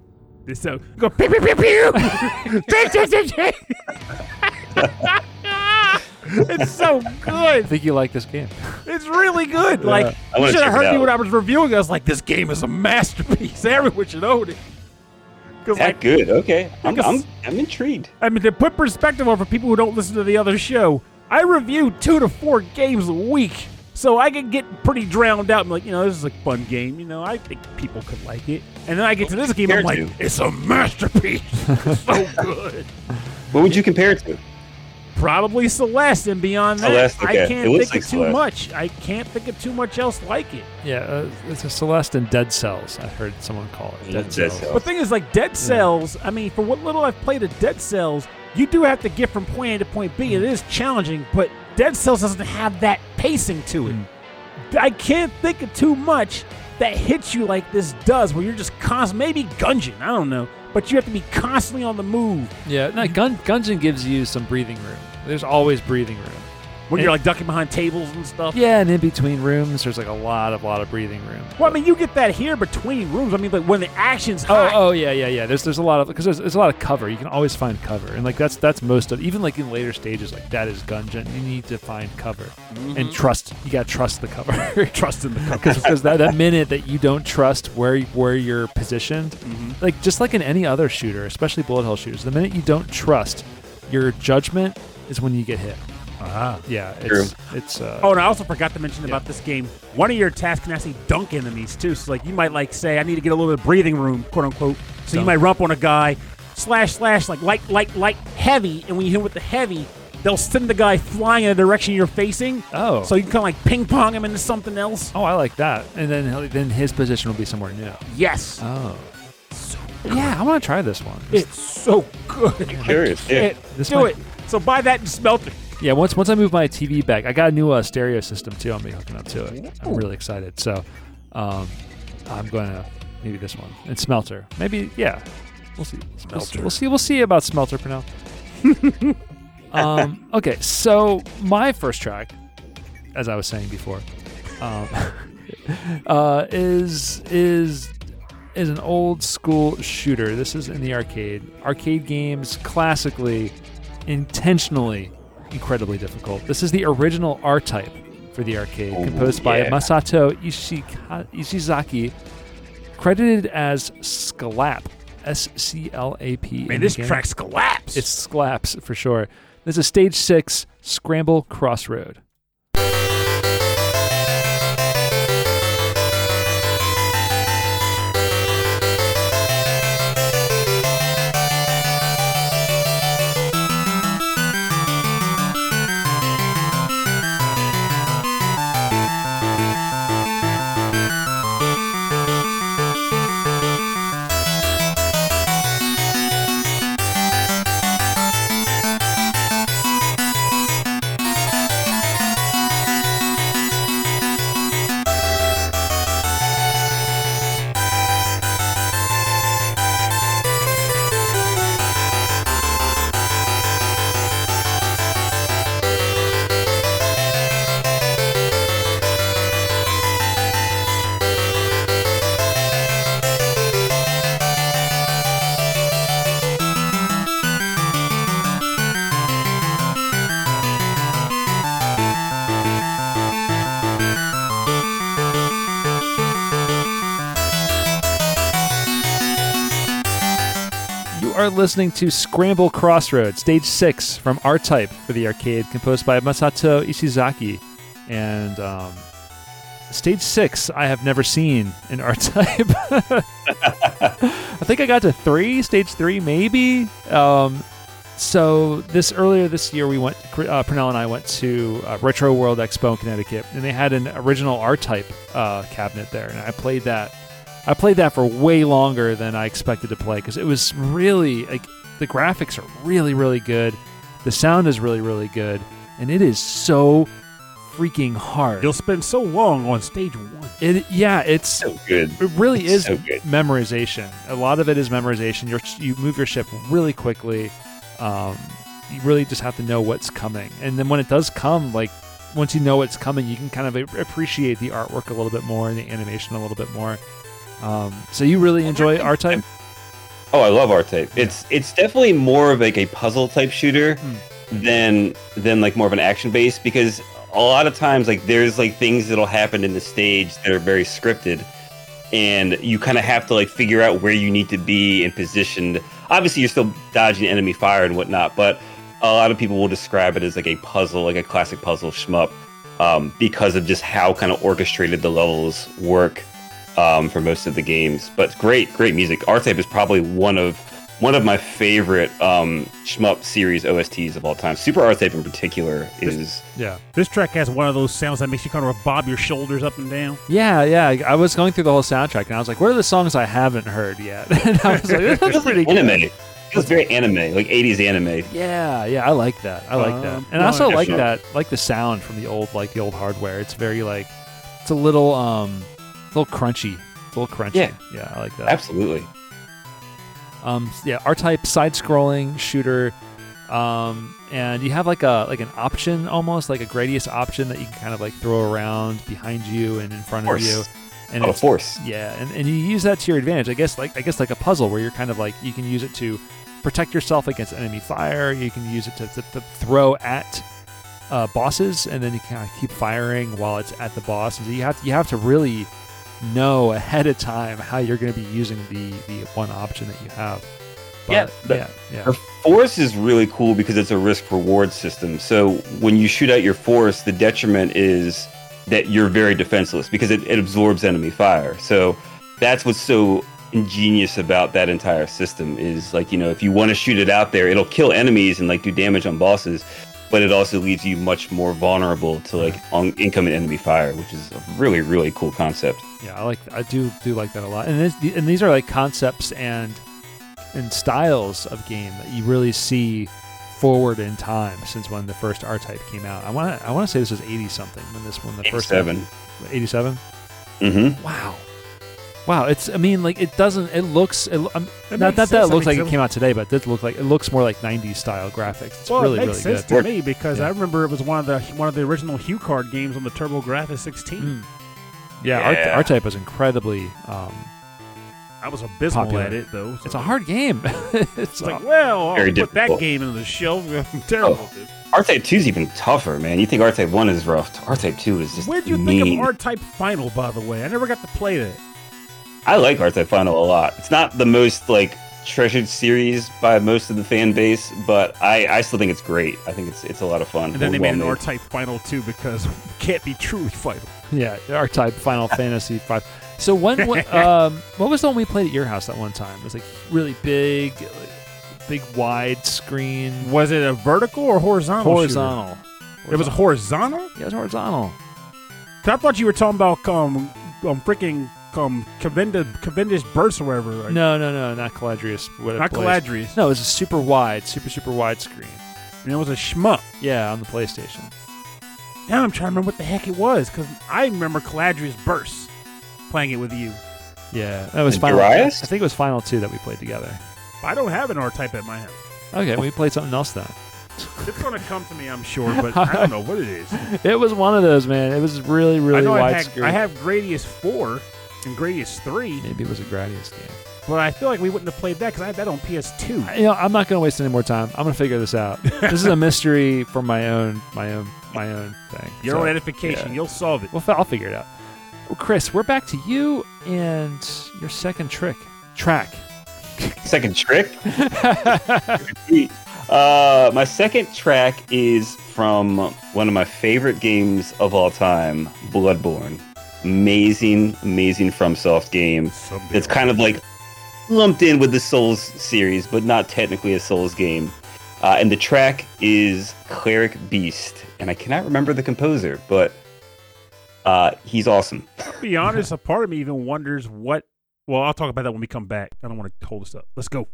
It's So go pew pew pew pew. [LAUGHS] [LAUGHS] [LAUGHS] it's so good. I think you like this game. It's really good. Like I you should have heard me when I was reviewing. it. I was like, "This game is a masterpiece. [LAUGHS] Everyone should own it." Because That like, good. Okay. I'm, I'm I'm intrigued. I mean, to put perspective on for people who don't listen to the other show, I review two to four games a week. So I can get pretty drowned out. I'm like, you know, this is a fun game. You know, I think people could like it. And then I get to this game, I'm like, to? it's a masterpiece. [LAUGHS] It's so good. What would you compare it to? Probably Celeste, and beyond that, Celeste, I can't It think like of too Celeste. much. I can't think of too much else like it. Yeah, uh, it's a Celeste and Dead Cells. I heard someone call it. Dead, mm, Dead Cells. Cells. But the thing is, like Dead Cells, I mean, for what little I've played of Dead Cells, you do have to get from point A to point B. It mm. is challenging, but Dead Cells doesn't have that pacing to it. Mm. I can't think of too much that hits you like this does, where you're just constant. Maybe Gungeon, I don't know, but you have to be constantly on the move Yeah, no, Gun Gungeon gives you some breathing room. There's always breathing room. when you're like ducking behind tables and stuff. Yeah, and in between rooms, there's like a lot of lot of breathing room. Well, I mean, you get that here between rooms. I mean, like when the action's Oh, hot. oh yeah, yeah, yeah. There's there's a lot of because there's, there's a lot of cover. You can always find cover, and like that's that's most of even like in later stages like that is Gungeon. You need to find cover and mm-hmm. trust. You got to trust the cover. [LAUGHS] [LAUGHS] trust in the cover. because that, that minute that you don't trust where where you're positioned, mm-hmm. like just like in any other shooter, especially bullet hell shooters, the minute you don't trust your judgment is when you get hit. Ah. Yeah, True. it's it's. Uh, Oh, and I also forgot to mention about this game. One of your tasks can actually dunk enemies too. So like you might like say, I need to get a little bit of breathing room, quote unquote. So you Dunk. might rump on a guy, slash slash like light light light heavy, and when you hit with the heavy, they'll send the guy flying in the direction you're facing. Oh. So you can kind of like ping pong him into something else. oh, I like that. And then he'll- then his position will be somewhere new. Yes. Oh. Yeah, I want to try this one. It's so good. Curious. Yeah. It- This do might- it. So buy that and smelter. Yeah, once once I move my TV back, I got a new uh, stereo system too. I'm gonna be hooking up to it. I'm really excited. So, um, I'm going to maybe this one and Smelter. Maybe yeah, we'll see. We'll, Smelter. we'll see. We'll see about Smelter for now. [LAUGHS] um, okay, so my first track, as I was saying before, um, [LAUGHS] uh, is is is an old school shooter. This is in the arcade. Arcade games classically, intentionally, incredibly difficult. This is the original R type for the arcade, Oh, composed by. Masato Ishika- Ishizaki, credited as Sclap. S C L A P. Man, this track's collapse. It's Sclaps for sure. This is stage six, Scramble Crossroad. Are listening to Scramble Crossroads, Stage 6 from R Type for the arcade, composed by Masato Ishizaki. And um, Stage 6, I have never seen in R Type. [LAUGHS] I think I got to 3, Stage 3 maybe. Um, so this earlier this year, we went. Uh, Pernell and I went to uh, Retro World Expo in Connecticut, and they had an original R-Type uh, cabinet there, and I played that. I played that for way longer than I expected to play because it was really like the graphics are really really good, the sound is really really good, and it is so freaking hard. You'll spend so long on stage one. It yeah, it's So good. it really It's is so good. memorization. A lot of it is memorization. You're, you move your ship really quickly. Um, you really just have to know what's coming, and then when it does come, like once you know what's coming, you can kind of appreciate the artwork a little bit more and the animation a little bit more. Um, so you really enjoy R Type? Oh, I love R Type. It's it's definitely more of like a puzzle type shooter Hmm. than than like more of an action base because a lot of times like there's like things that'll happen in the stage that are very scripted and you kind of have to like figure out where you need to be and positioned. Obviously, you're still dodging enemy fire and whatnot, but a lot of people will describe it as like a puzzle, like a classic puzzle shmup, um, because of just how kind of orchestrated the levels work um, for most of the games. But great, great music. R-Type is probably one of one of my favorite um, shmup series OSTs of all time. Super R-Type in particular is Yeah, This track has one of those sounds that makes you kind of bob your shoulders up and down. yeah, yeah. I was going through the whole soundtrack, and I was like, "What are the songs I haven't heard yet?" [LAUGHS] and I was like, "That's pretty good." anime. It feels very anime, like 80s anime. Yeah, yeah, I like that. I like that, Um, and I also yeah, like sure. that, like the sound from the old, like the old hardware. It's very like, it's a little, um, a little crunchy, it's a little crunchy. Yeah. yeah, I like that. Absolutely. Um, yeah, R-type side-scrolling shooter, um, and you have like a like an option almost like a Gradius option that you can kind of like throw around behind you and in front of you, and Oh, force. yeah, and, and you use that to your advantage. I guess like I guess like a puzzle where you're kind of like you can use it to protect yourself against enemy fire. You can use it to, to, to throw at uh, bosses, and then you kind of keep firing while it's at the boss. And so you have to, you have to really know ahead of time how you're going to be using the the one option that you have. But, Yeah, the- yeah, yeah. Her force is really cool because it's a risk reward system. So when you shoot out your force, the detriment is that you're very defenseless because it, it absorbs enemy fire. So that's what's so ingenious about that entire system is like, you know, if you want to shoot it out there, it'll kill enemies and like do damage on bosses, but it also leaves you much more vulnerable to like on incoming enemy fire, which is a really, really cool concept. Yeah, I like I do do like that a lot. And this, and these are like concepts and and styles of game that you really see forward in time since when the first R Type came out. I want to I want to say this was 80 something when this when the first 87. 87. Mm-hmm. Wow. Wow, it's I mean like it doesn't it looks it, lo- um, That not, not that it sense. I looks mean, like it came out today, but it looks like it looks more like 90s style graphics. It's well, really it makes really sense good. to me because Yeah. I remember it was one of the one of the original HuCard games on the TurboGrafx-16. Mm. Yeah, Yeah. R Type was incredibly um, I was abysmal Popular. at it though. so- it's a hard game. [LAUGHS] it's It's like, well, I'll Very put that game into the shelf. I'm terrible. Oh. R-Type 2 is even tougher, man. You think R-Type 1 is rough. R-Type 2 is just Where'd you mean. think of R-Type Final, by the way? I never got to play that. I like R-Type Final a lot. It's not the most like treasured series by most of the fan base, but I, I still think it's great. I think it's it's a lot of fun. And then they Well made an. R-Type Final too because it [LAUGHS] can't be truly final. Yeah, R-Type Final Fantasy Five. So when what, [LAUGHS] um, what was the one we played at your house that one time? It was like really big, like, big wide screen, Was it a vertical or horizontal? shooter? horizontal. It was a horizontal. Yeah, it was horizontal. I thought you were talking about um, um freaking um Cavendish, Cavendish Burst or whatever. Like, No, no, no, not Caladrius. what not plays. Caladrius. No, it was a super wide, super super wide screen. And it was a shmup. Yeah, on the PlayStation. Now I'm trying to remember what the heck it was because I remember Caladrius Burst playing it with you. Yeah, that was And Final. Darius? I think it was Final Two that we played together. I don't have an R-Type at my house. Okay, we played something else then. It's gonna come to me, I'm sure, but I don't [LAUGHS] know what it is. It was one of those, man. It was really I really know I wide screen. I have Gradius 4 and Gradius 3, Maybe it was a Gradius game. but I feel like we wouldn't have played that because I had that on PS2. you know, I'm not going to waste any more time. I'm going to figure this out. [LAUGHS] this is a mystery for my own, my own, my own thing. Your So, own edification, yeah. you'll solve it. Well, I'll figure it out. Well, Chris, we're back to you and your second trick, track. [LAUGHS] second trick. [LAUGHS] uh, my second track is from one of my favorite games of all time, Bloodborne. Amazing, amazing FromSoft game. It's kind of like lumped in with the Souls series, but not technically a Souls game. Uh, and the track is Cleric Beast, and I cannot remember the composer, but uh, he's awesome. To be honest, [LAUGHS] a part of me even wonders what. Well, I'll talk about that when we come back. I don't want to hold this up. Let's go.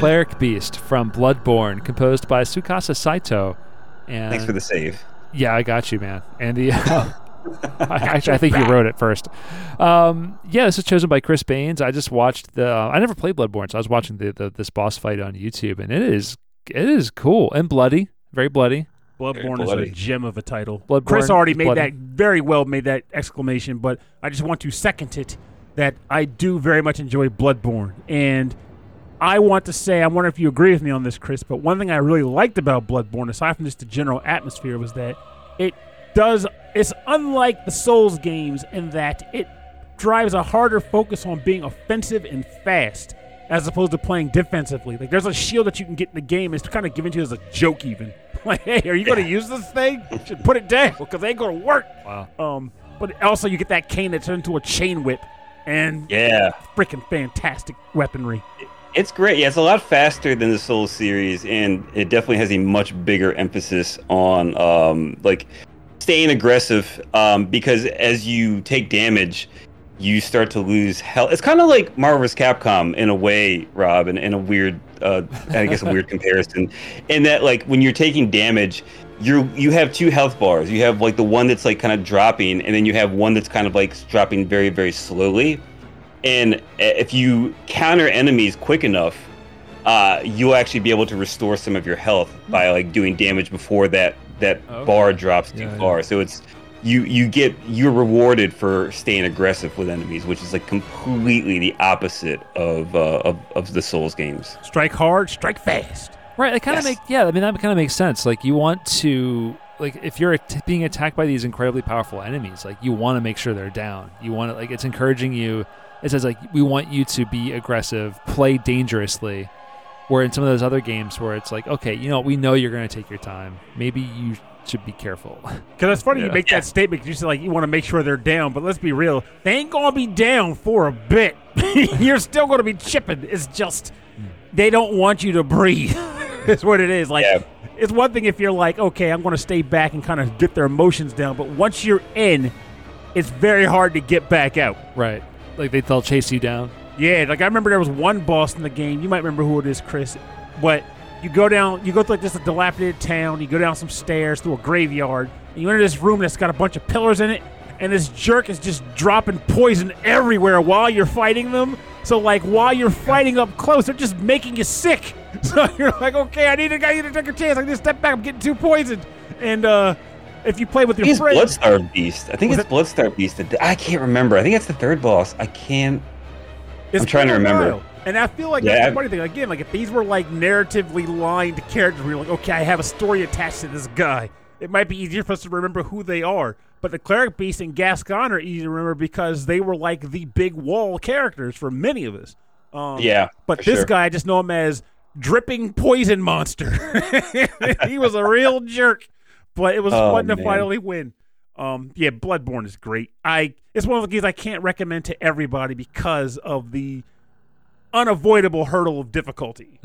Cleric Beast from Bloodborne, composed by Tsukasa Saito. And Thanks for the save. Yeah, I got you, man. And the [LAUGHS] I, actually, I think you wrote it first. Um, yeah, this is chosen by Chris Baines. I just watched the. Uh, I never played Bloodborne, so I was watching the, the this boss fight on YouTube, and it is it is cool and bloody, very bloody. Bloodborne is bloody. a gem of a title. Bloodborne Chris already made bloody. that very well, made that exclamation, but I just want to second it that I do very much enjoy Bloodborne. And I want to say, I wonder if you agree with me on this, Chris, but one thing I really liked about Bloodborne, aside from just the general atmosphere, was that it does, it's unlike the Souls games in that it drives a harder focus on being offensive and fast as opposed to playing defensively. Like there's a shield that you can get in the game. It's kind of given to you as a joke, even. [LAUGHS] Like, hey, are you going to use this thing? You should put it down because it ain't going to work. Wow. Um, but also you get that cane that turns into a chain whip, and Yeah. freaking fantastic weaponry. It's great. Yeah, it's a lot faster than the Soul series, and it definitely has a much bigger emphasis on um, like staying aggressive. Um, because as you take damage, you start to lose health. It's kind of like Marvel vs. Capcom in a way, Rob, in, in a weird, uh, I guess, a weird [LAUGHS] comparison. In that, like, when you're taking damage, you you have two health bars. You have like the one that's like kind of dropping, and then you have one that's kind of like dropping very, very slowly and if you counter enemies quick enough uh, you'll actually be able to restore some of your health by like doing damage before that that Okay. bar drops too Yeah, yeah. far so it's you you get you're rewarded for staying aggressive with enemies, which is like completely the opposite of uh, of, of the Souls games. Strike hard, strike fast. Right. It kind of Yes. make yeah. I mean that kind of makes sense. Like you want to like if you're at- being attacked by these incredibly powerful enemies, like you want to make sure they're down. You want to like it's encouraging you. It says like we want you to be aggressive, play dangerously. Where in some of those other games where it's like okay, you know we know you're going to take your time. Maybe you should be careful. [LAUGHS] Because it's funny you Yeah. make that statement 'cause you say like you want to make sure they're down, but let's be real, they ain't gonna be down for a bit. [LAUGHS] You're still gonna be chipping. It's just hmm. they don't want you to breathe. [LAUGHS] Is what it is. Like Yeah. it's one thing if you're like, okay, I'm gonna stay back and kind of get their emotions down, but once you're in, it's very hard to get back out. right. Like they they'll chase you down. Yeah, like I remember there was one boss in the game. You might remember who it is, Chris. But you go down, you go through like this dilapidated town. You go down some stairs through a graveyard, and you enter this room that's got a bunch of pillars in it. And this jerk is just dropping poison everywhere while you're fighting them. So like while you're fighting up close, they're just making you sick. [LAUGHS] So you're like, okay, I need to, I need to take a chance. I need to step back. I'm getting too poisoned. And uh, if you play with your it's friends, Blood-starved Beast. I think it's Blood-starved Beast. I can't remember. I think that's the third boss. I can't. It's I'm trying to remember. while. And I feel like Yeah, that's the funny thing. Again, like if these were like narratively lined characters, you're like, okay, I have a story attached to this guy. It might be easier for us to remember who they are. But the cleric beast and Gascoigne are easy to remember because they were like the big wall characters for many of us. Um, Yeah, But this sure. guy, I just know him as dripping poison monster. [LAUGHS] he was a real jerk, but it was Oh, fun to man. finally win. Um, yeah, Bloodborne is great. I it's one of the games I can't recommend to everybody because of the unavoidable hurdle of difficulty.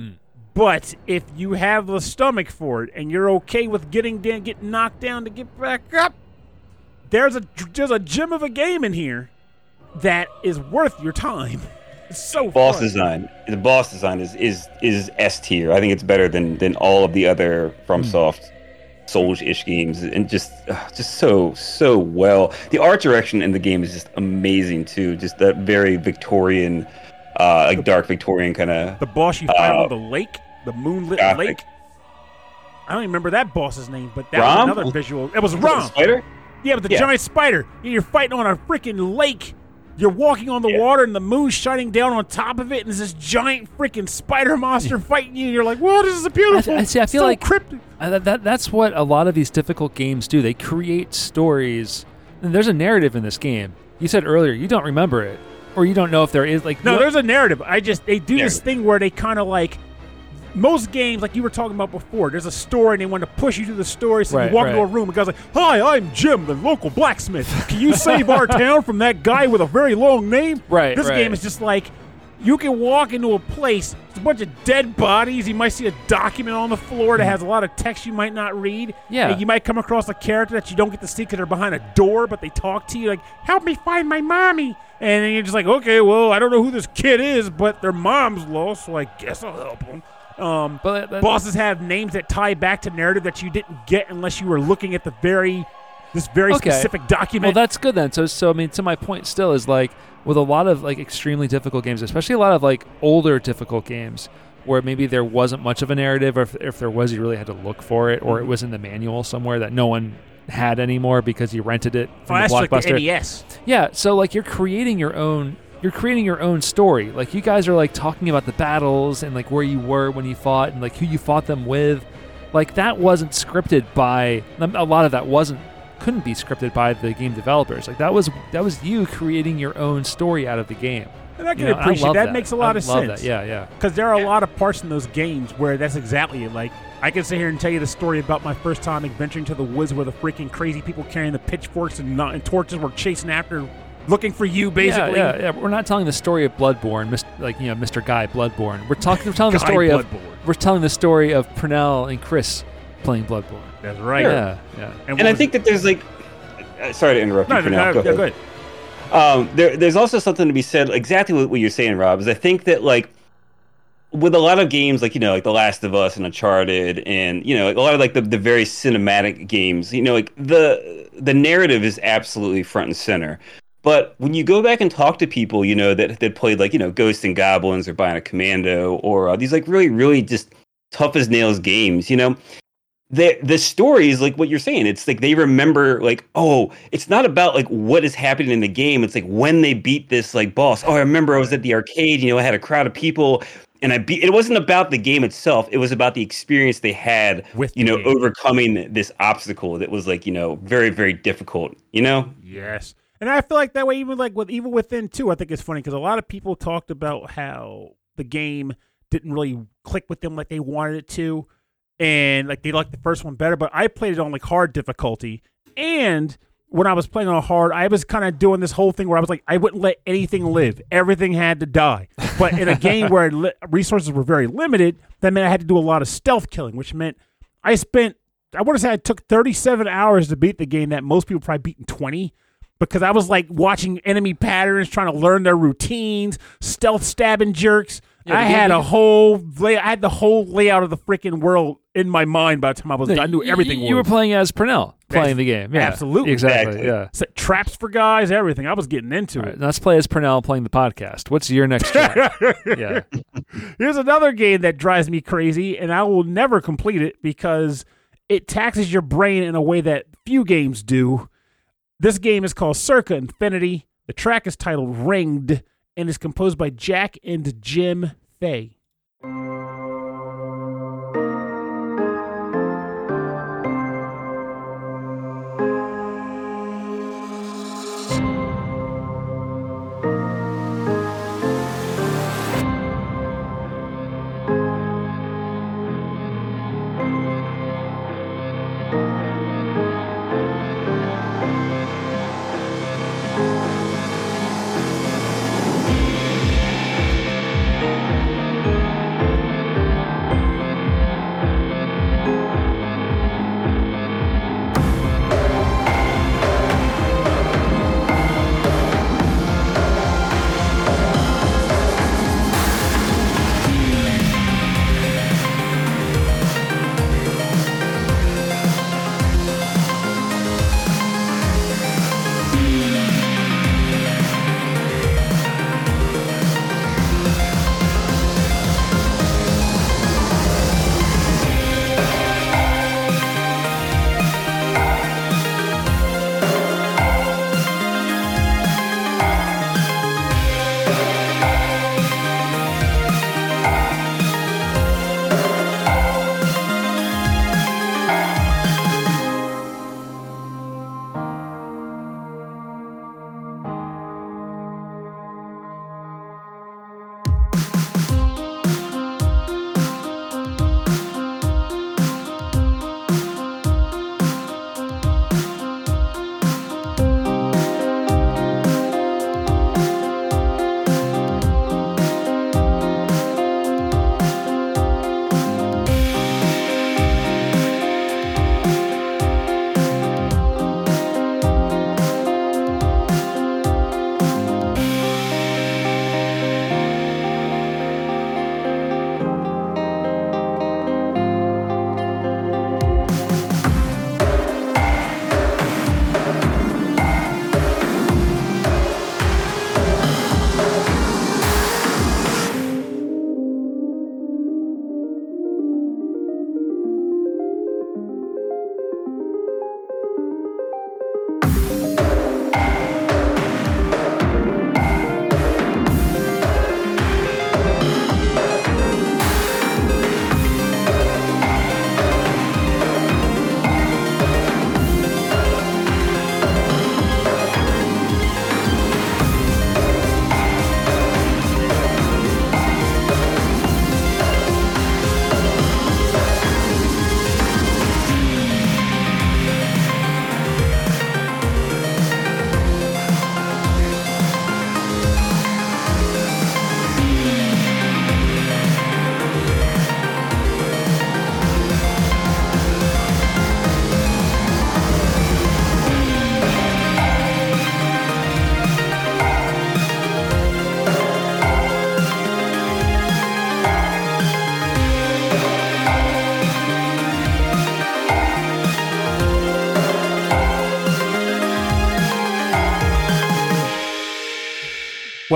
But if you have the stomach for it and you're okay with getting down, getting knocked down to get back up, there's a there's a gem of a game in here that is worth your time. [LAUGHS] It's so boss fun. design. The boss design is is is S tier. I think it's better than than all of the other FromSoft Souls-ish games, and just uh, just so so well. The art direction in the game is just amazing too. Just that very Victorian, uh, like dark Victorian kind of. The boss you fight Uh, on the lake, the moonlit Gothic. lake. I don't even remember that boss's name, but that Rom? was another visual. It was it Spider. Yeah, but the Yeah. giant spider. And you're fighting on a freaking lake. You're walking on the Yeah. water and the moon's shining down on top of it, and there's this giant freaking spider monster fighting you. And you're like, "Whoa, this is a beautiful." I see, I feel so like- cryptic. Uh, that, that that's what a lot of these difficult games do. They create stories. And there's a narrative in this game. You said earlier you don't remember it, or you don't know if there is like No, you- there's a narrative. I just they do this thing where they kind of like most games, like you were talking about before. There's a story, and they want to push you to the story. So Right, you walk into a room, and guy's like, "Hi, I'm Jim, the local blacksmith. Can you save our [LAUGHS] town from that guy with a very long name?" Right, This right. game is just like you can walk into a place. It's a bunch of dead bodies. You might see a document on the floor that mm-hmm. has a lot of text you might not read. Yeah. And you might come across a character that you don't get to see because they're behind a door, but they talk to you like, "Help me find my mommy." And then you're just like, "Okay, well, I don't know who this kid is, but their mom's lost, so I guess I'll help them." Um, But bosses have names that tie back to narrative that you didn't get unless you were looking at the very, this very Okay. specific document. Well, that's good then. So, so I mean, to my point, still is like with a lot of like extremely difficult games, especially a lot of like older difficult games, where maybe there wasn't much of a narrative, or if, if there was, you really had to look for it, or it was in the manual somewhere that no one had anymore because you rented it oh, from that's the like the blockbuster. NES. Yeah, so like you're creating your own you're creating your own story. Like you guys are like talking about the battles and like where you were when you fought and like who you fought them with. Like that wasn't scripted by um, a lot of that wasn't couldn't be scripted by the game developers. Like that was that was you creating your own story out of the game. And I can You know, I appreciate love that. that. Makes a lot I of sense. That. Yeah, yeah. Because there are a lot of parts in those games where that's exactly it. Like, I can sit here and tell you the story about my first time adventuring to the woods where the freaking crazy people carrying the pitchforks and, and torches were chasing after, looking for you, basically. Yeah, yeah, yeah. We're not telling the story of Bloodborne, Mr. like you know, Mr. Guy Bloodborne. We're talking. We're telling the [LAUGHS] Guy story of. We're telling the story of Pernell and Chris playing Bloodborne. That's right. Yeah, yeah. what And I was think that there's like, uh, sorry to interrupt it? you No, for no, now. no, Go yeah, ahead. go ahead. Um, there, there's also something to be said, exactly what, what you're saying, Rob. Is I think that like with a lot of games, like you know, like The Last of Us and Uncharted, and you know, like, a lot of like the, the very cinematic games, you know, like the the narrative is absolutely front and center. But when you go back and talk to people, you know, that that played like you know, Ghosts and Goblins or Bionic Commando or uh, these like really really just tough as nails games, you know, the the story is like what you're saying. It's like they remember like, oh, it's not about like what is happening in the game. It's like when they beat this like boss. Oh, I remember I was at the arcade, you know, I had a crowd of people and I beat it wasn't about the game itself. It was about the experience they had With you know, game. overcoming this obstacle that was like, you know, very, very difficult, you know? Yes. And I feel like that way, even like with even within too. I think it's funny because a lot of people talked about how the game didn't really click with them like they wanted it to, and like they liked the first one better. But I played it on like hard difficulty, and when I was playing on hard, I was kind of doing this whole thing where I was like, I wouldn't let anything live; everything had to die. But in a game where li- resources were very limited, that meant I had to do a lot of stealth killing, which meant I spent. I want to say I took 37 hours to beat the game that most people probably beat in 20 because I was like watching enemy patterns, trying to learn their routines, stealth stabbing jerks. Yeah, I had a whole lay, I had the whole layout of the freaking world in my mind by the time I was. I knew everything. You, were playing as Pernell, playing the game. Yeah, Absolutely. exactly. Exactly. Yeah. Set traps for guys, everything. I was getting into All right, it. let's play as Pernell playing the podcast. What's your next [LAUGHS] yeah. [LAUGHS] Here's another game that drives me crazy, and I will never complete it because it taxes your brain in a way that few games do. This game is called Circa Infinity. The track is titled Ringed and is composed by Jack and Jim Fay.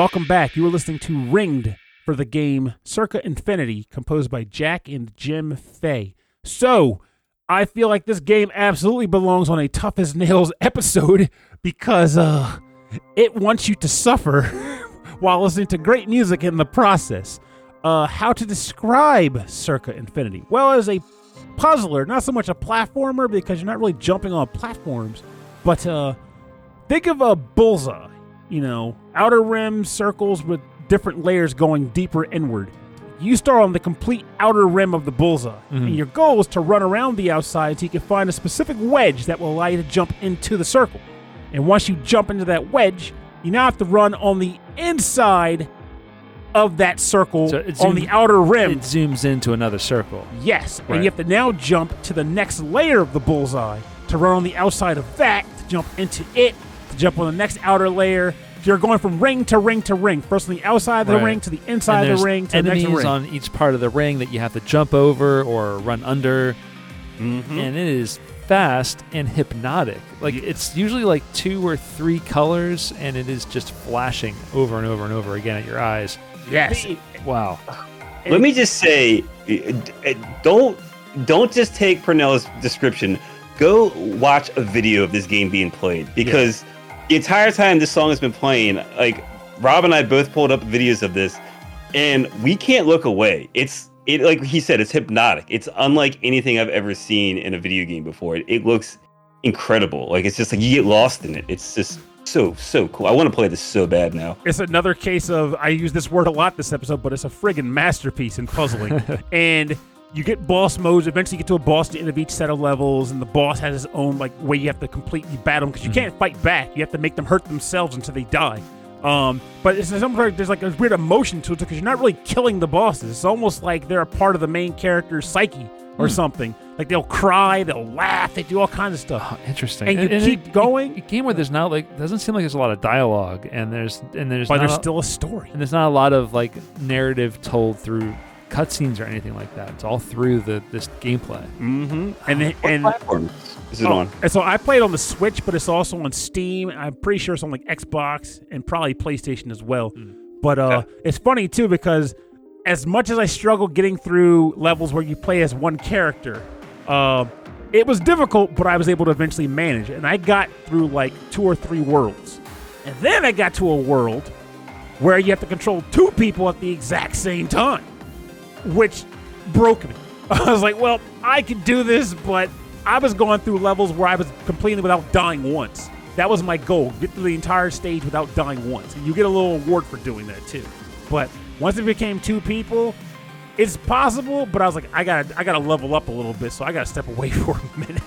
Welcome back. You were listening to Ringed for the game Circa Infinity, composed by Jack and Jim Fay. So, I feel like this game absolutely belongs on a tough as nails [LAUGHS] episode because uh, it wants you to suffer [LAUGHS] while listening to great music in the process. Uh, how to describe Circa Infinity? Well, as a puzzler, not so much a platformer because you're not really jumping on platforms, but uh, think of a bullseye. You know, outer rim circles with different layers going deeper inward. You start on the complete outer rim of the bullseye, and mm-hmm. your goal is to run around the outside so you can find a specific wedge that will allow you to jump into the circle. And once you jump into that wedge, you now have to run on the inside of that circle So on the outer rim. It zooms into another circle. Yes, and you have to now jump to the next layer of the bullseye to run on the outside of that, to jump into it, jump on the next outer layer. You're going from ring to ring to ring. First on the outside of the Right. ring to the inside and of the ring to the next ring. on each part of the ring that you have to jump over or run under, Mhm. and it is fast and hypnotic. Like it's usually like two or three colors, and it is just flashing over and over and over again at your eyes. yes, Wow. [SIGHS] Let me just say, don't don't just take Pernell's description. Go watch a video of this game being played because the entire time this song has been playing, like Rob and I both pulled up videos of this, and we can't look away. It's it like he said, it's hypnotic. It's unlike anything I've ever seen in a video game before. It, it looks incredible. Like it's just like you get lost in it. It's just so so cool. I want to play this so bad now. it's another case of I use this word a lot this episode, but it's a friggin' masterpiece in puzzling. [LAUGHS] and you get boss modes. Eventually, you get to a boss at the end of each set of levels, and the boss has his own like way you have to completely battle them because you can't fight back. You have to make them hurt themselves until they die. Um, but it's some like there's like a weird emotion to it because you're not really killing the bosses. It's almost like they're a part of the main character's psyche or something. Like they'll cry, they'll laugh, they do all kinds of stuff. Oh, interesting. And you keep it- going? A game where there's not like doesn't seem like there's a lot of dialogue, and there's and there's But there's a- still a story. and there's not a lot of like narrative told through cutscenes or anything like that. It's all through the this gameplay. Mm-hmm. And What and platform is it Oh, on? And so I played on the Switch, but it's also on Steam. I'm pretty sure it's on like Xbox and probably PlayStation as well. But uh, it's funny too because as much as I struggle getting through levels where you play as one character, uh, it was difficult, but I was able to eventually manage. And I got through like two or three worlds, and then I got to a world where you have to control two people at the exact same time, which broke me. [LAUGHS] I was like, well, I could do this, but I was going through levels where I was completing without dying once. That was my goal: get through the entire stage without dying once. And you get a little award for doing that too. But once it became two people, it's possible. But I was like, I gotta, I gotta level up a little bit, so I gotta step away [LAUGHS] for a minute.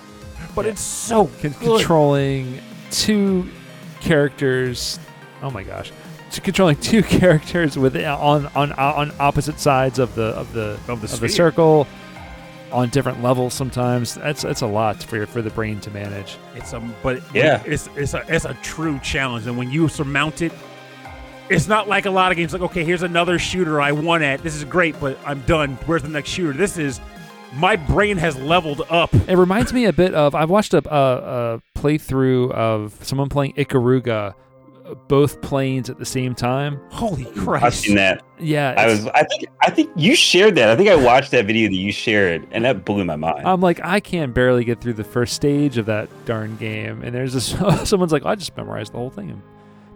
But it's so Con- controlling two characters. Oh my gosh, controlling two [LAUGHS] characters with on on on opposite sides of the of the Of the of the circle on different levels. Sometimes that's that's a lot for your, for the brain to manage. It's a but Yeah. it's it's a it's a true challenge, and when you surmount it, it's not like a lot of games. Like, okay, here's another shooter I won at. This is great, but I'm done. Where's the next shooter? This is my brain has leveled up. It reminds me a bit of I've watched a, a, a playthrough of someone playing Ikaruga, uh, both planes at the same time. Holy Christ! I've seen that. Yeah, I was. I think. I think you shared that. I think I watched that video that you shared, and that blew my mind. I'm like, I can't barely get through the first stage of that darn game, and there's this [LAUGHS] someone's like, oh, I just memorized the whole thing,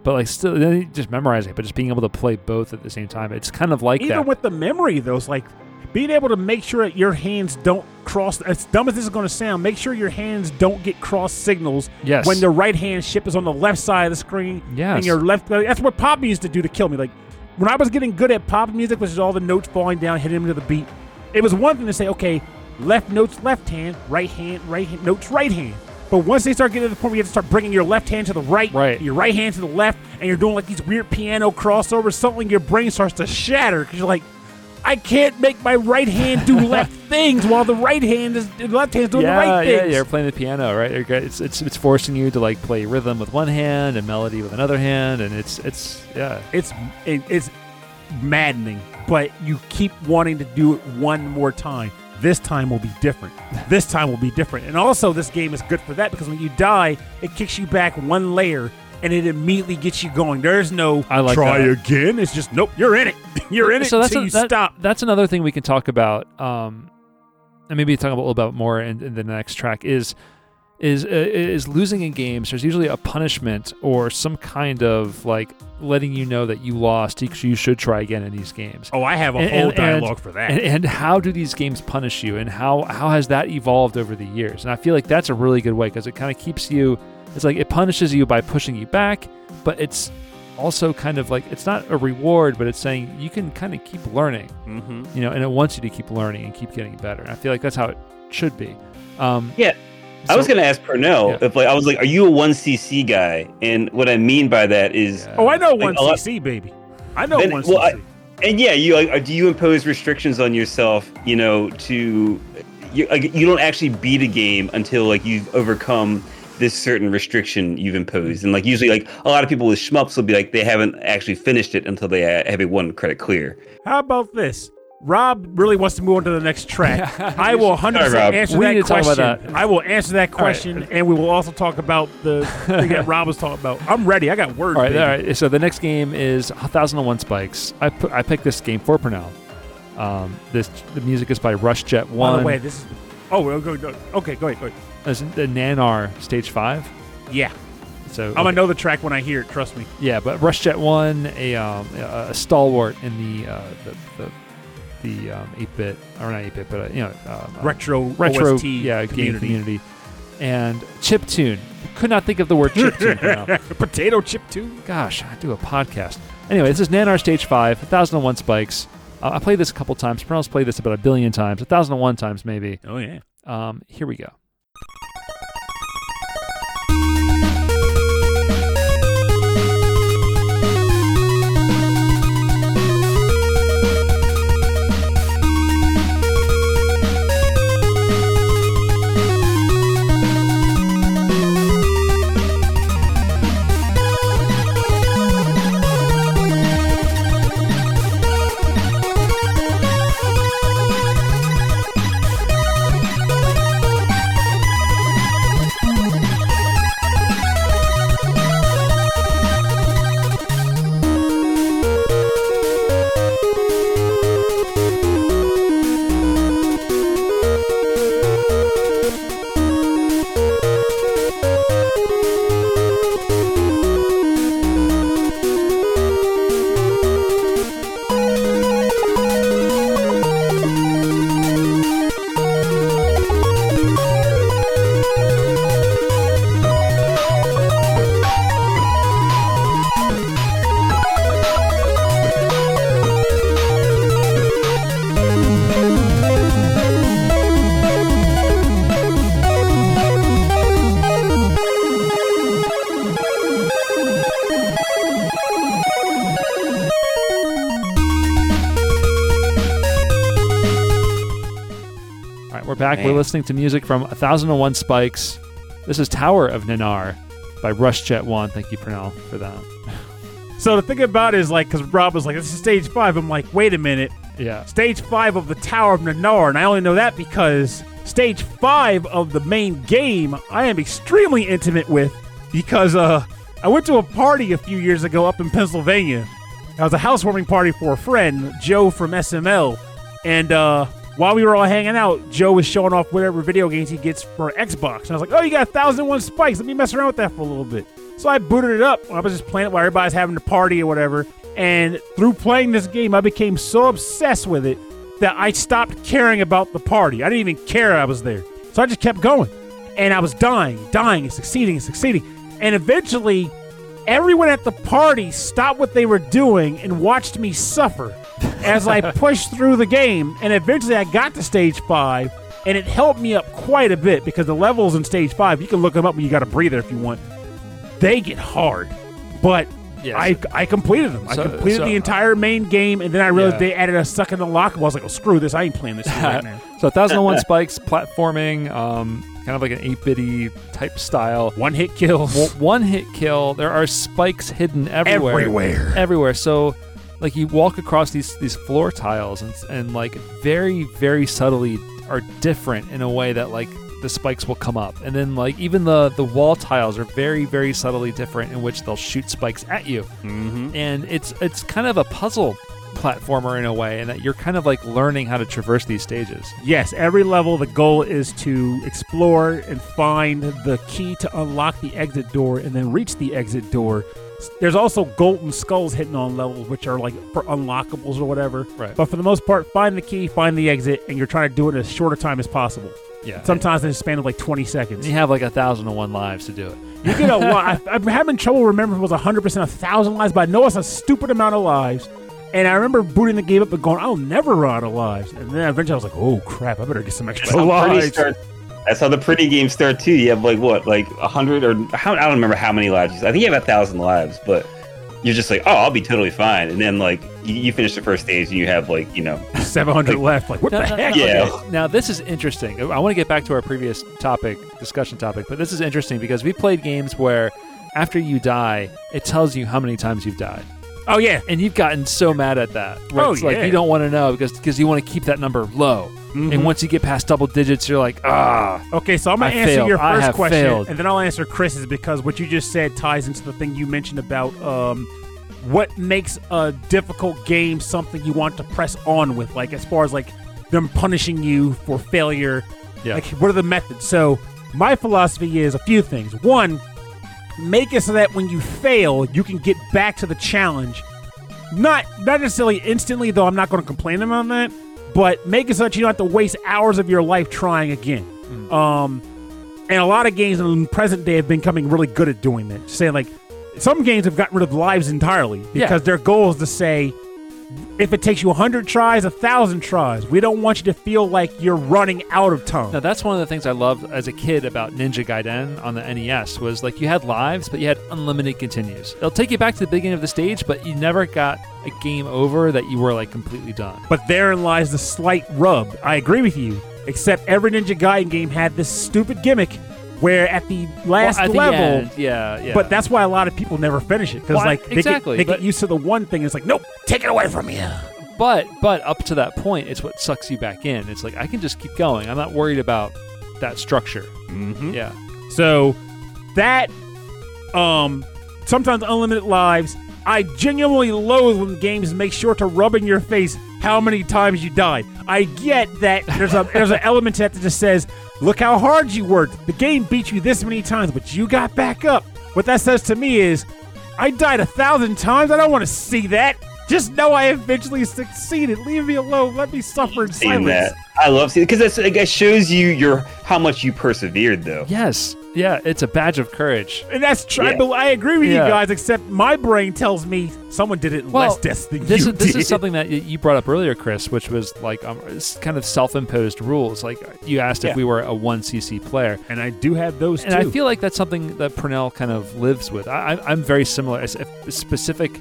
but like still, just memorizing, it, but just being able to play both at the same time, it's kind of like Even that. with the memory, though, it's like being able to make sure that your hands don't cross. As dumb as this is going to sound, make sure your hands don't get cross signals Yes. when the right hand ship is on the left side of the screen. Yes. And your left. That's what pop used to do to kill me. Like when I was getting good at pop'n music, which is all the notes falling down, hitting them to the beat. It was one thing to say, okay, left notes left hand, right hand, right hand, notes right hand. But once they start getting to the point where you have to start bringing your left hand to the right, Right. your right hand to the left, and you're doing like these weird piano crossovers, something your brain starts to shatter because you're like, I can't make my right hand do [LAUGHS] left things while the right hand is the left hand's doing yeah, the right yeah, things. you're playing the piano, right? It's, it's it's forcing you to like play rhythm with one hand and melody with another hand, and it's it's yeah. it's it, it's maddening, but you keep wanting to do it one more time. This time will be different. [LAUGHS] This time will be different. And also, this game is good for that because when you die, it kicks you back one layer and it immediately gets you going. There's no I like try that. again. It's just nope. You're in it. [LAUGHS] You're in it so that's a- you that- stop. That's another thing we can talk about. Um, and maybe talk about a little bit more in, in the next track is is uh, is losing in games. There's usually a punishment or some kind of like letting you know that you lost. You should try again in these games. Oh, I have a And- whole and- dialogue for that. And, and how do these games punish you, and how how has that evolved over the years? And I feel like that's a really good way because it kind of keeps you. It's like it punishes you by pushing you back, but it's also kind of like it's not a reward, but it's saying you can kind of keep learning, mm-hmm. you know, and it wants you to keep learning and keep getting better. And I feel like that's how it should be. Um, Yeah, I was gonna ask Pernell Yeah. if like I was like, are you a one CC guy? And what I mean by that is, Yeah. Oh, I know Like, one a lot- CC, baby. I know Then- one well, I- CC. and yeah, you like, do you impose restrictions on yourself? You know, to you like you don't actually beat a game until like you've overcome this certain restriction you've imposed. And like usually, like a lot of people with shmups will be like they haven't actually finished it until they uh, have a one credit clear. How about this? Rob really wants to move on to the next track. [LAUGHS] I will 100% All right, answer We that need to talk question. about that. I will answer that right. question, and we will also talk about the thing that [LAUGHS] Rob was talking about. I'm ready. I got words. All right, baby. all right. So the next game is 1001 Spikes. I pu- I picked this game for Pernell. Um, this the music is by Rush Jet One. By One. the way, this is. Oh, we'll go, go, okay, go ahead, go ahead. Is the Nannar Stage Five. Yeah, So I'm gonna know the track when I hear it. Trust me. yeah, but Rush Jet One, a um, a a stalwart in the uh, the the the um, 8-bit or not 8-bit, but uh, you know um, uh, Retro, retro OST yeah community. game community, and chip tune. Could not think of the word chip tune. [LAUGHS] Potato chip tune. Gosh, I do a podcast. Anyway, this is Nannar Stage 5, 1001 Spikes. Uh, I played this a couple times. Pernell's played this about a billion times, 1001 times maybe. Oh yeah. Um, here we go. We're back. We're listening to music from 1001 Spikes. This is Tower of Nannar by Rush Jet 1. Thank you, Pernell, for that. [LAUGHS] So the thing about it is like, because Rob was like, "This is stage five. I'm like, "Wait a minute, Yeah. stage five of the Tower of Nannar," and I only know that because stage five of the main game I am extremely intimate with because uh, I went to a party a few years ago up in Pennsylvania. It was a housewarming party for a friend, Joe from SML, and uh, while we were all hanging out, Joe was showing off whatever video games he gets for Xbox, and I was like, "Oh, you got thousand one spikes? Let me mess around with that for a little bit." So I booted it up. I was just playing it while everybody's having a party or whatever. And through playing this game, I became so obsessed with it that I stopped caring about the party. I didn't even care I was there. So I just kept going. And I was dying, dying, and succeeding, and succeeding. And eventually, everyone at the party stopped what they were doing and watched me suffer as I pushed through the game. And eventually, I got to stage five, and it helped me up quite a bit because the levels in stage five, you can look them up when you got a breather if you want. They get hard, but Yes. I I completed them. So- I completed so- the entire main game, and then I realized Yeah. they added a suck in the lock. I was like, "Oh, screw this! I ain't playing this [LAUGHS] right now." So 1001 Spikes, platforming, um, kind of like an 8-bitty type style. One hit kills. W- One hit kill. There are spikes hidden everywhere. Everywhere. Everywhere. So, like you walk across these these floor tiles and and like very very subtly are different in a way that like the spikes will come up, and then like even the the wall tiles are very very subtly different in which they'll shoot spikes at you, Mm-hmm. and it's it's kind of a puzzle platformer in a way, and that you're kind of like learning how to traverse these stages. Yes, every level, the goal is to explore and find the key to unlock the exit door and then reach the exit door. There's also golden skulls hidden on levels, which are like for unlockables or whatever. Right. But for the most part, find the key, find the exit, and you're trying to do it in as short a time as possible. Yeah. Sometimes in a span of like 20 and seconds. you have like a thousand and one lives to do it. You get a [LAUGHS] lot. I- I'm having trouble remembering if it was 100% a thousand lives, but I know it's a stupid amount of lives. And I remember booting the game up and going, I'll never run out of lives. And then eventually I was like, oh crap, I better get some extra That's how pretty lives. Start. That's how the pretty games start too. You have like what, like a hundred or how? I don't remember how many lives. I think you have a thousand lives, but you're just like, oh, I'll be totally fine. And then like you, you finish the first stage and you have like you know [LAUGHS] 700 left. Like, what No, the no, heck? no, Yeah. okay. Now this is interesting. I want to get back to our previous topic, discussion topic, but this is interesting because we played games where after you die, it tells you how many times you've died. Oh, yeah. And you've gotten so mad at that. Where Oh, it's like yeah. you don't want to know because because you want to keep that number low. Mhm. And once you get past double digits, you're like, ah. Okay, so I'm going I to answer failed. your first question, failed. and then I'll answer Chris's because what you just said ties into the thing you mentioned about um, what makes a difficult game something you want to press on with, like as far as like them punishing you for failure. Yeah. Like, what are the methods? So, my philosophy is a few things. One, make it so that when you fail, you can get back to the challenge. Not not necessarily instantly, though. I'm not going to complain about that. But make it so that you don't have to waste hours of your life trying again. Um, and a lot of games in the present day have been coming really good at doing that. Saying like, some games have gotten rid of lives entirely because their goal is to say, if it takes you hundred tries, a thousand tries, we don't want you to feel like you're running out of time. Now that's one of the things I loved as a kid about Ninja Gaiden on the NES was like you had lives, but you had unlimited continues. It'll take you back to the beginning of the stage, but you never got a game over that you were like completely done. But therein lies the slight rub. I agree with you. Except every Ninja Gaiden game had this stupid gimmick where at the last Well, at the level, end, yeah, yeah. but that's why a lot of people never finish it because Well, like they, exactly, get, they get used to the one thing. It's like, nope, take it away from me. But but up to that point, it's what sucks you back in. It's like I can just keep going. I'm not worried about that structure. Mm-hmm. Yeah. So that um sometimes unlimited lives. I genuinely loathe when games make sure to rub in your face how many times you died. I get that there's a there's an [LAUGHS] element to that that just says, look how hard you worked. The game beat you this many times, but you got back up. What that says to me is, I died a thousand times. I don't want to see that. Just know I eventually succeeded. Leave me alone. Let me suffer in seeing silence. that. I love seeing because that's like, it shows you your how much you persevered though. Yes. Yeah. It's a badge of courage. And that's true. Yeah. I I agree with Yeah. you guys, except my brain tells me someone did it in Well, less deaths than This you is this did. is something that you brought up earlier, Chris, which was like um, kind of self-imposed rules. Like you asked Yeah. if we were a one CC player, and I do have those too. and too. I feel like that's something that Pernell kind of lives with. I, I'm very similar. As if specific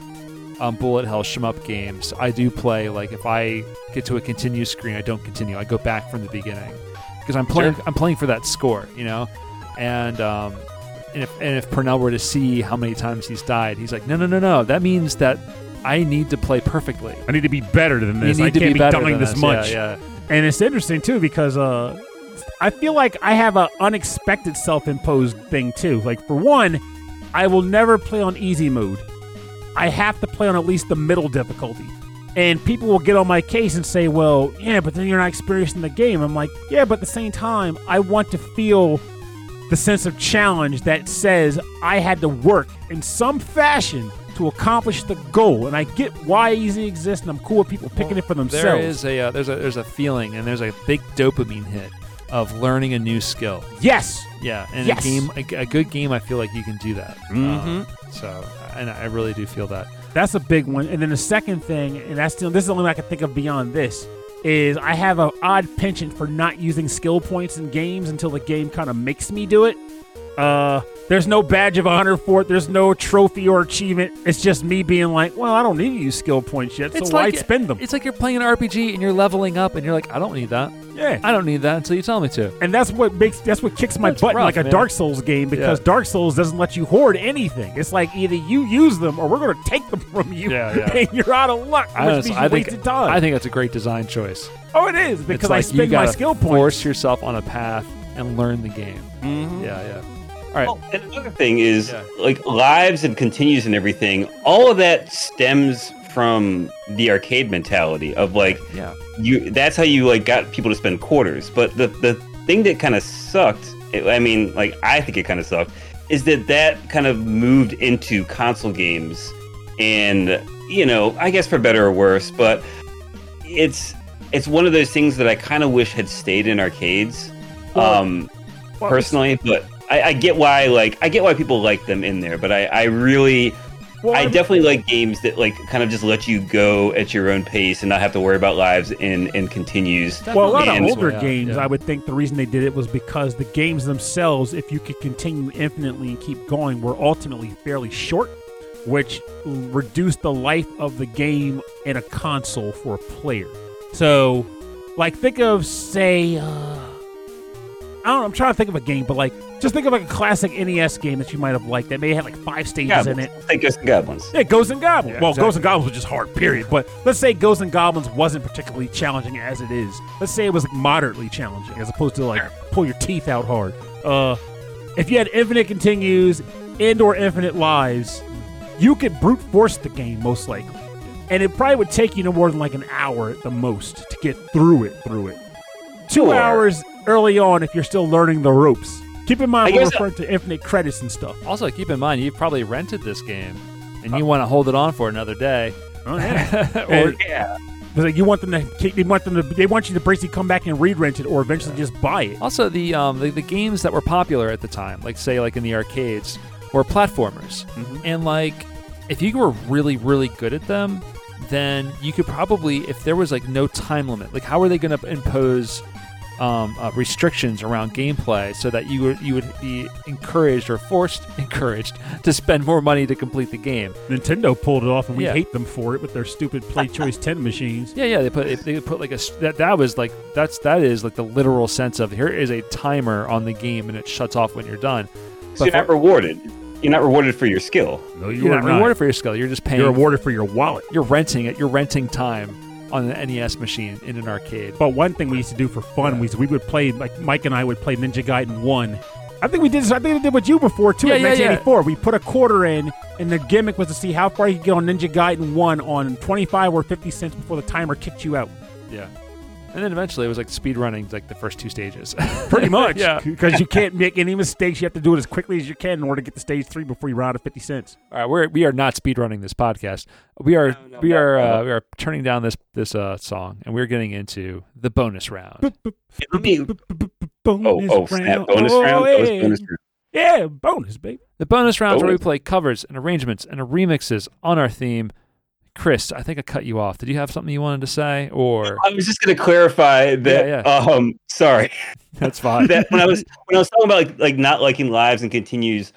um, bullet hell shmup games, I do play. Like if I get to a continue screen, I don't continue. I go back from the beginning because I'm playing. Sure. I'm playing for that score, you know. And um, and if and if Pernell were to see how many times he's died, he's like, no, no, no, no. That means that I need to play perfectly. I need to be better than this. need I to can't be be, dying this this. much. Yeah, And it's interesting too because uh, I feel like I have an unexpected self-imposed thing too. Like for one, I will never play on easy mode. I have to play on at least the middle difficulty. And people will get on my case and say, "Well, yeah, but then you're not experiencing the game." I'm like, "Yeah, but at the same time, I want to feel the sense of challenge that says I had to work in some fashion to accomplish the goal." And I get why easy exists, and I'm cool with people picking Well, it for There themselves. is a uh, there's a there's a feeling and there's a big dopamine hit of learning a new skill. yes, Yeah, and Yes. a game, a, a good game, I feel like you can do that. Mm-hmm. Uh, so, and I really do feel that. That's a big one. And then the second thing, and that's still this is the only one I can think of beyond this, is I have an odd penchant for not using skill points in games until the game kind of makes me do it. Uh, there's no badge of honor for it. There's no trophy or achievement. It's just me being like, well, I don't need to use skill points yet, so It's why like- spend them? It's like you're playing an RPG and you're leveling up, and you're like, I don't need that. Yeah. I don't need that until you tell me to. and that's what makes that's what kicks my That's butt rough, like a man. Dark Souls game because Yeah. Dark Souls doesn't let you hoard anything. It's like either you use them or we're going to take them from you, Yeah, [LAUGHS] yeah. and you're out of luck, I, honestly- means you I think time. I think that's a great design choice. oh, it is because I like you spend my skill points. Force yourself on a path and learn the game. Mhm. Yeah, yeah. Right. Well, and another thing is Yeah. like lives and continues and everything. All of that stems from the arcade mentality of like Yeah. you that's how you like got people to spend quarters but the the thing that kind of sucked i mean like i think it kind of sucked is that that kind of moved into console games and you know i guess for better or worse but it's it's one of those things that i kind of wish had stayed in arcades Well, um Well, personally but I, I get why like i get why people like them in there but i i really well, I I'm- definitely like games that like kind of just let you go at your own pace and not have to worry about lives and and continues. Well, a lot of older Yeah, games, yeah. I would think the reason they did it was because the games themselves, if you could continue infinitely and keep going, were ultimately fairly short, which reduced the life of the game in a console for a player. So, like, think of, say, uh, I don't know, I'm trying to think of a game, but like, just think of like a classic NES game that you might have liked that may have like five stages in Goblins. it. Think Ghosts and Goblins. Yeah, Ghosts and Goblins. Yeah, well, exactly. Ghosts and Goblins was just hard, period. But let's say Ghosts and Goblins wasn't particularly challenging as it is. Let's say it was like moderately challenging as opposed to like pull your teeth out hard. Uh, if you had infinite continues and or infinite lives, you could brute force the game most likely, and it probably would take you no more than like an hour at the most to get through it. Through it, two Sure. hours early on if you're still learning the ropes. Keep in mind I we're guess- referring to infinite credits and stuff. Also, keep in mind you've probably rented this game, and you want to hold it on for another day. Oh yeah. [LAUGHS] or Yeah. It's like you want them to, keep- they want them to, they want you to basically come back and re-rent it, or eventually just buy it. Also, the, um, the the games that were popular at the time, like say like in the arcades, were platformers, Mhm. and like if you were really really good at them, then you could probably if there was like no time limit, like how are they going to impose um, uh, restrictions around gameplay so that you would you would be encouraged or forced [LAUGHS] encouraged to spend more money to complete the game? Nintendo pulled it off, and we Yeah. hate them for it with their stupid Play Choice Ten machines. Yeah, yeah. They put they put like a that that was like that's that is like the literal sense of here is a timer on the game and it shuts off when you're done. So you're for- not rewarded. You're not rewarded for your skill. No, you You're are not not. rewarded for your skill. You're just paying. You're rewarded for your wallet. You're renting it. You're renting time on an NES machine in an arcade. But one thing we used to do for fun was we would play like Mike and I would play Ninja Gaiden One. I think we did. this- I think we did with you before too. Yeah, in yeah, yeah. 1984, we put a quarter in, and the gimmick was to see how far you could get on Ninja Gaiden One on 25 or 50 cents before the timer kicked you out. Yeah. And then eventually it was like speed running like the first two stages. [LAUGHS] Pretty much, Yeah. Because you can't make any mistakes. You have to do it as quickly as you can in order to get to stage three before you run out of 50 cents. All right, we're we are not speed running this podcast. We are No, no, we no, are no. uh, we are turning down this this uh, song and we're getting into the bonus round. Let Oh, Bonus oh, snap! round. Bonus Oh, round. That yeah. bonus round. Yeah, bonus, baby. The bonus rounds where we play covers and arrangements and remixes on our theme. Chris, I think I cut you off. Did you have something you wanted to say, or I was just going to clarify that. Yeah, Um, sorry. [LAUGHS] that's fine? that when I was when I was talking about like like not liking lives and continues,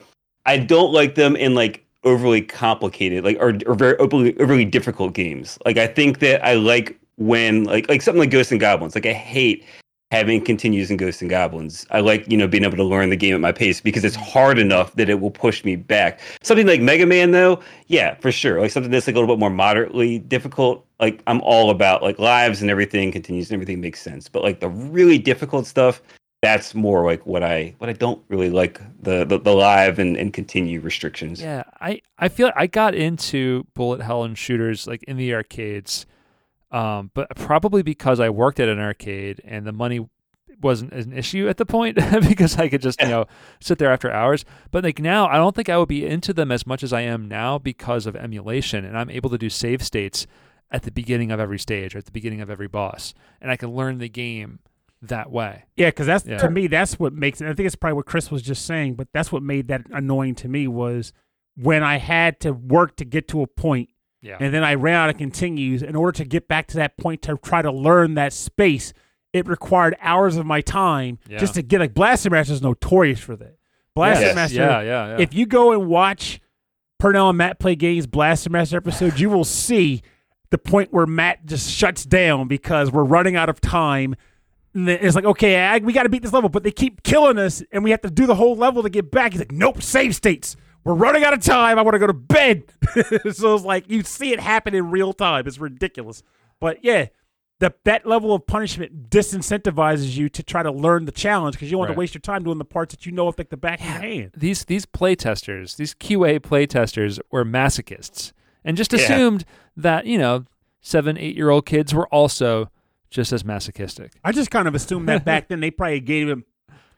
I don't like them in like overly complicated like or, or very overly overly difficult games. Like I think that I like when like like something like Ghosts and Goblins. Like I hate having continues in Ghosts and Goblins. I like you know being able to learn the game at my pace because it's hard enough that it will push me back. Something like Mega Man though, yeah, for sure. Like something that's like a little bit more moderately difficult. Like I'm all about like lives and everything continues and everything makes sense. But like the really difficult stuff, that's more like what I what I don't really like the the, the live and, and continue restrictions. Yeah, I I feel I got into bullet hell and shooters like in the arcades, um, but probably because I worked at an arcade and the money wasn't an issue at the point [LAUGHS] because I could just you know sit there after hours. But like now, I don't think I would be into them as much as I am now because of emulation, and I'm able to do save states at the beginning of every stage or at the beginning of every boss, and I can learn the game that way. Yeah, because that's Yeah. to me that's what makes it. I think it's probably what Chris was just saying, but that's what made that annoying to me was when I had to work to get to a point, Yeah. and then I ran out of continues. In order to get back to that point to try to learn that space, it required hours of my time Yeah. just to get like Blaster Master is notorious for that. Blaster Yes. Master, yeah, yeah, yeah. if you go and watch Pernell and Matt play games Blaster Master episode, you will see the point where Matt just shuts down because we're running out of time. And it's like, okay, I, we got to beat this level, but they keep killing us, and we have to do the whole level to get back. He's like, nope, save states. We're running out of time. I want to go to bed. [LAUGHS] so it's like you see it happen in real time. It's ridiculous. But yeah, the, that level of punishment disincentivizes you to try to learn the challenge because you don't want Right. to waste your time doing the parts that you know off like the back of your hand. these these play testers, these QA play testers were masochists. and just Yeah. assumed that you know seven, eight year old kids were also just as masochistic. I just kind of assumed that [LAUGHS] back then they probably gave him.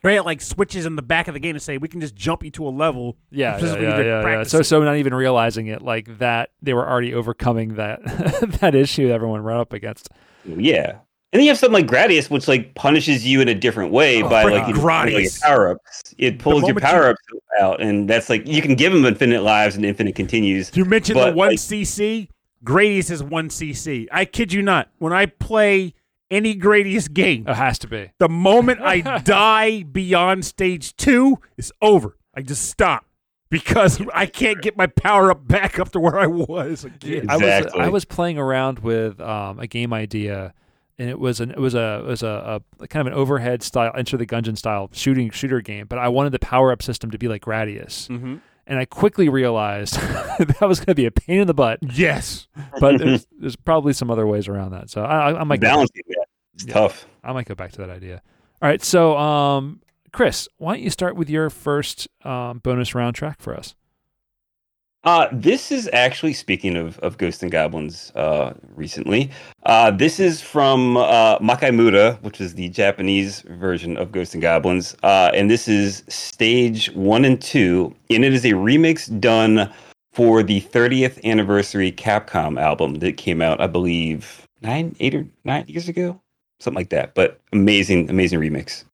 They had like switches in the back of the game to say we can just jump you to a level. Yeah, yeah, yeah, yeah, yeah. So, so not even realizing it like that, they were already overcoming that [LAUGHS] that issue that everyone ran up against. Yeah. And then you have something like Gradius, which like punishes you in a different way Oh, by like your, Gradius. your power ups. It pulls your power ups out, and that's like you can give him infinite lives and infinite continues. You mentioned the one like- CC. Gradius is one CC. I kid you not. When I play any Gradius game, It has to be. the moment I [LAUGHS] die beyond stage two, it's over. I just stop because I can't get my power up back up to where I was again. I was Exactly. I was playing around with um, a game idea, and it was an it was a it was a, a kind of an overhead style, Enter the Gungeon style shooting shooter game. But I wanted the power up system to be like Gradius, Mm-hmm. and I quickly realized [LAUGHS] that was going to be a pain in the butt. Yes. But there's, there's probably some other ways around that. So I, I, I might go, Balancing that. It's Yeah. tough. I might go back to that idea. All right, so um, Chris, why don't you start with your first um, bonus round track for us? Uh, this is actually speaking of, of Ghosts and Goblins uh, recently. Uh, this is from uh, Makaimura, which is the Japanese version of Ghosts and Goblins. Uh, and this is stage one and two. And it is a remix done for the 30th anniversary Capcom album that came out, I believe, nine, eight or nine years ago. Something like that. But amazing, amazing remix.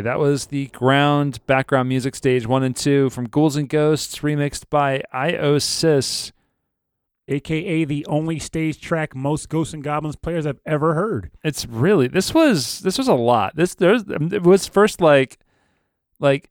Yeah, that was the ground background music stage one and two from Ghouls and Ghosts, remixed by IOSys. AKA the only stage track most Ghosts and Goblins players have ever heard. It's really this was this was a lot. This there's it was first like like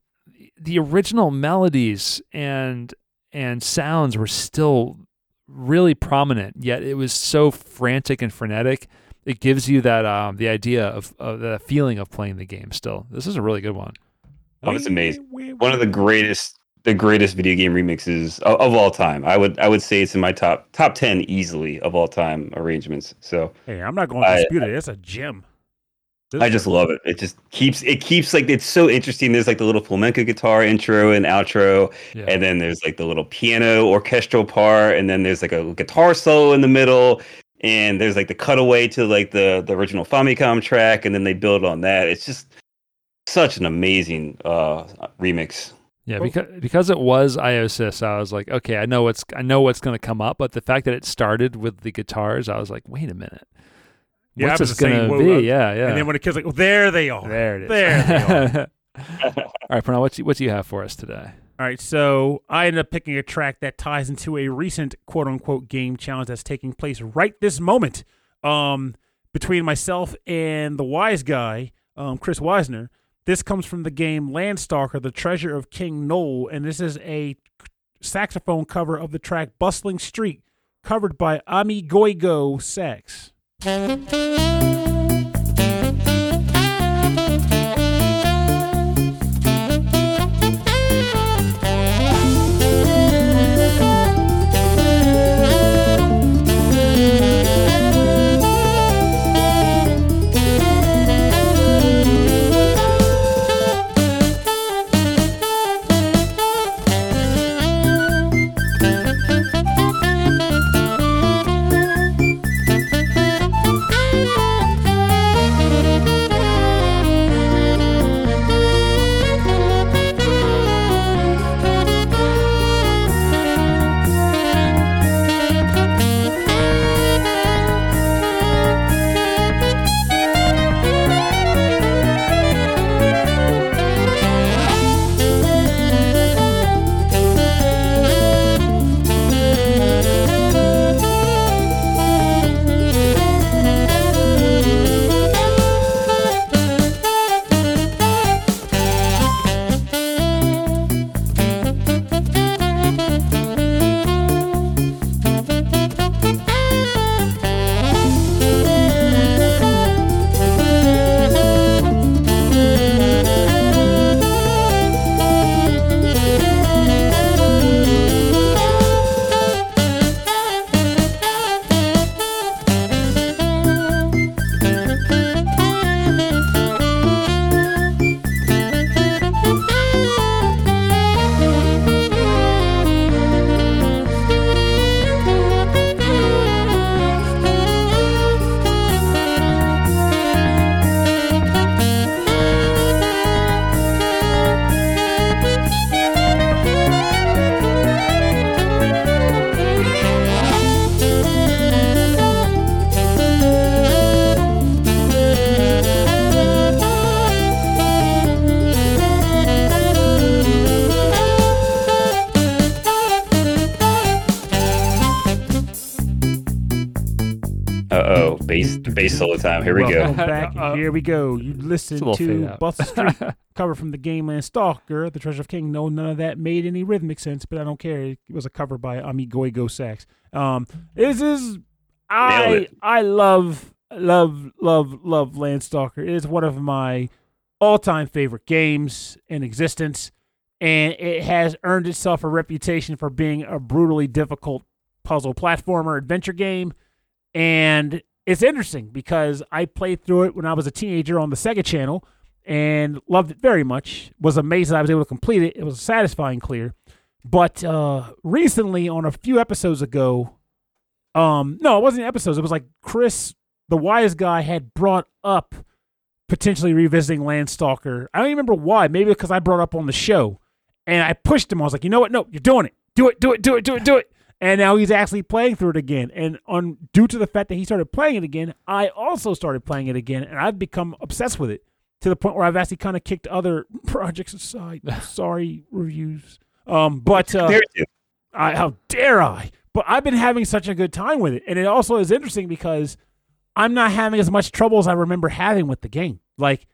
the original melodies and and sounds were still really prominent, yet it was so frantic and frenetic. It gives you that um the idea of, of the feeling of playing the game still. This is a really good one. Oh, it's amazing. One of the greatest the greatest video game remixes of, of, all time. I would I would say it's in my top top ten easily of all time arrangements. So hey, I'm not going to dispute I, it. It's a gem. This I just love it. It just keeps it keeps like it's so interesting. There's like the little flamenco guitar intro and outro, yeah. and then there's like the little piano orchestral part, and then there's like a guitar solo in the middle, and there's like the cutaway to like the the original Famicom track, and then they build on that. It's just such an amazing uh remix. Yeah, because because it was IOSys, I was like, okay, I know what's I know what's going to come up, but the fact that it started with the guitars, I was like, wait a minute, yeah, what's this going to be? yeah, yeah. And then when the kids like, oh, there they are, there it is, there they are. [LAUGHS] All right, Pernell, what what do you have for us today? All right, so I ended up picking a track that ties into a recent quote unquote game challenge that's taking place right this moment. Um, between myself and the wise guy, um, Chris Weisner. This comes from the game Landstalker, The Treasure of King Nole, and this is a saxophone cover of the track Bustling Street, covered by Ami Goigo Sax. Bass all the time. Here we Welcome go. back. Uh, [LAUGHS] Here we go. You listen to Buster Street [LAUGHS] cover from the game Landstalker, The Treasure of King. No, none of that made any rhythmic sense, but I don't care. It was a cover by Ami Goigo Sax. Um, this is I I love love love love Landstalker. It is one of my all time favorite games in existence, and it has earned itself a reputation for being a brutally difficult puzzle platformer adventure game. And it's interesting because I played through it when I was a teenager on the Sega Channel and loved it very much. Was amazed that I was able to complete it. It was a satisfying clear. But uh, recently, on a few episodes ago, um, no, it wasn't episodes. It was like Chris, the wise guy, had brought up potentially revisiting Landstalker. I don't even remember why. Maybe because I brought up on the show, and I pushed him. I was like, you know what? No, you're doing it. Do it. Do it. Do it. Do it. Do it and now he's actually playing through it again. And on due to the fact that he started playing it again, I also started playing it again, and I've become obsessed with it. to the point where I've actually kind of kicked other [LAUGHS] projects aside. [LAUGHS] Sorry, reviews. Um, but uh, I, how dare I? But I've been having such a good time with it, and it also is interesting because I'm not having as much trouble as I remember having with the game. Like,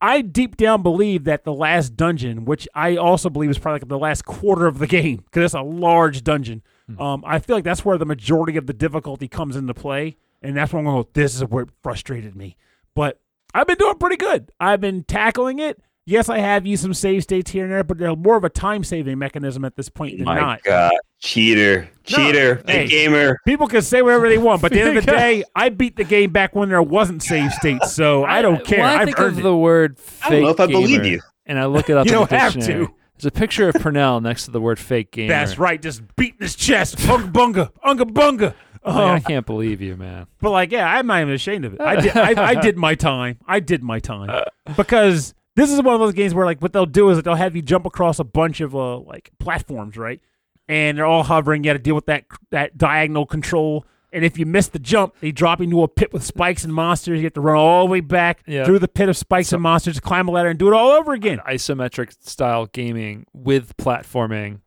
I deep down believe that the last dungeon, which I also believe is probably like the last quarter of the game, because it's a large dungeon. Um, I feel like that's where the majority of the difficulty comes into play, and that's when I'm going. to This is where it frustrated me, but I've been doing pretty good. I've been tackling it. Yes, I have used some save states here and there, but they're more of a time saving mechanism at this point than My not. God, cheater, cheater, hey. fake gamer. People can say whatever they want, but at the end of the [LAUGHS] day, I beat the game back when there wasn't save states, so I don't care. When I I've think earned of it. the word fake I don't know if I believe gamer, you. and I look it up [LAUGHS] You in don't the have to. There's a picture of Pernell next to the word fake gamer. That's right, just beating his chest, bunga bunga, unga bunga. [LAUGHS] Like, I Um, can't believe you, man. but like, yeah, I'm not even ashamed of it. I did, I, I did my time. I did my time because this is one of those games where like what they'll do is that they'll have you jump across a bunch of uh, like platforms, right? And they're all hovering. You got to deal with that that diagonal control. And if you miss the jump, they drop you into a pit with spikes and monsters. You have to run all the way back Yeah. through the pit of spikes and monsters, climb a ladder, and do it all over again. Isometric style gaming with platforming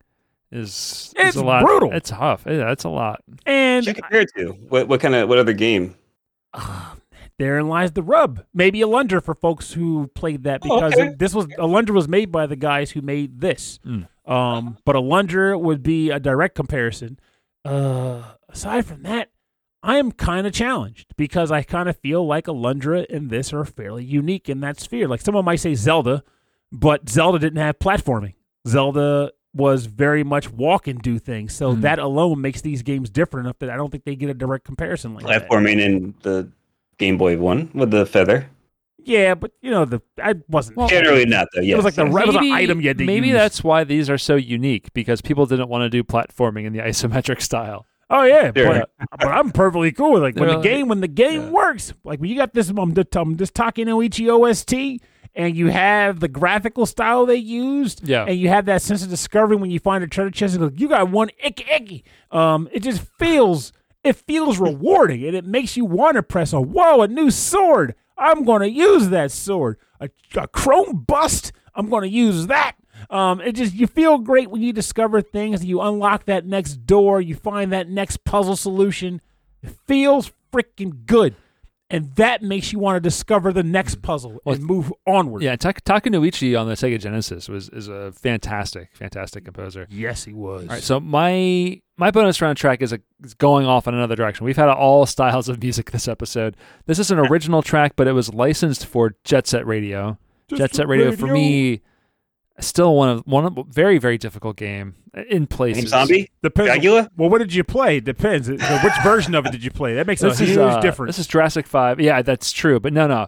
is, is It's a lot. brutal. It's tough. Yeah, it's a lot. And What you compare it to? What what kind of what other game? [SIGHS] therein lies the rub. Maybe Alundra for folks who played that Oh, because okay. this was Alundra was made by the guys who made this. Mm. Um, but Alundra would be a direct comparison. Uh, aside from that, I am kind of challenged because I kind of feel like a Alundra and this are fairly unique in that sphere. Like someone might say Zelda, but Zelda didn't have platforming. Zelda was very much walk and do things. So Mhm. that alone makes these games different enough that I don't think they get a direct comparison like that. Platforming in the Game Boy one with the feather. Yeah, but you know the I wasn't. Well, Generally not though. Yes. was like the yes. re- was an item you had to maybe use. that's why these are so unique because people didn't want to do platforming in the [LAUGHS] isometric style. oh yeah, Sure. but, but I'm perfectly cool with like when They're the like- game when the game yeah. works. Like when you got this um, the, um this Takenouchi OST and you have the graphical style they used. Yeah. and you have that sense of discovery when you find a treasure chest and go, you got one EkeEke. Um, it just feels it feels rewarding and it makes you want to press on. Whoa, a new sword! I'm going to use that sword. A, a chrome bust. I'm going to use that. Um, it just you feel great when you discover things. You unlock that next door. You find that next puzzle solution. It feels freaking good, and that makes you want to discover the next puzzle Well, and move onward. Yeah, Tak- Takenouchi on the Sega Genesis was is a fantastic, fantastic composer. Yes, he was. All right, so my my bonus round track is, a, is going off in another direction. We've had all styles of music this episode. This is an original track, but it was licensed for Jet Set Radio. Jet Set Radio, for me, still one of one of very very difficult game in places. Name zombie. Depends. Dracula? Well, what did you play? Depends. Which version of it did you play? That makes This a is huge uh, difference. This is Jurassic Five. Yeah, that's true. But no, no.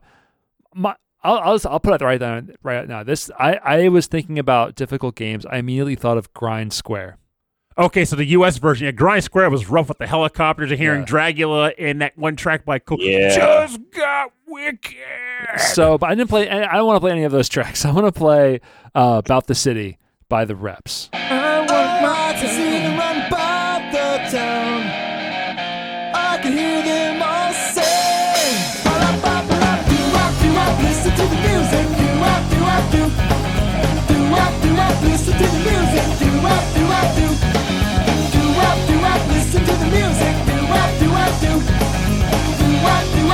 My, I'll I'll, just- I'll put it right down right now. This I I was thinking about difficult games. I immediately thought of Grind Square. Okay, so the U.S. version, yeah, Grind Square was rough with the helicopters and hearing Yeah. Dracula and that one track by Cool. Yeah. Just got wicked. So, but I didn't play. I don't want to play any of those tracks. [LAUGHS] I want to play uh, "About the City" by the Reps.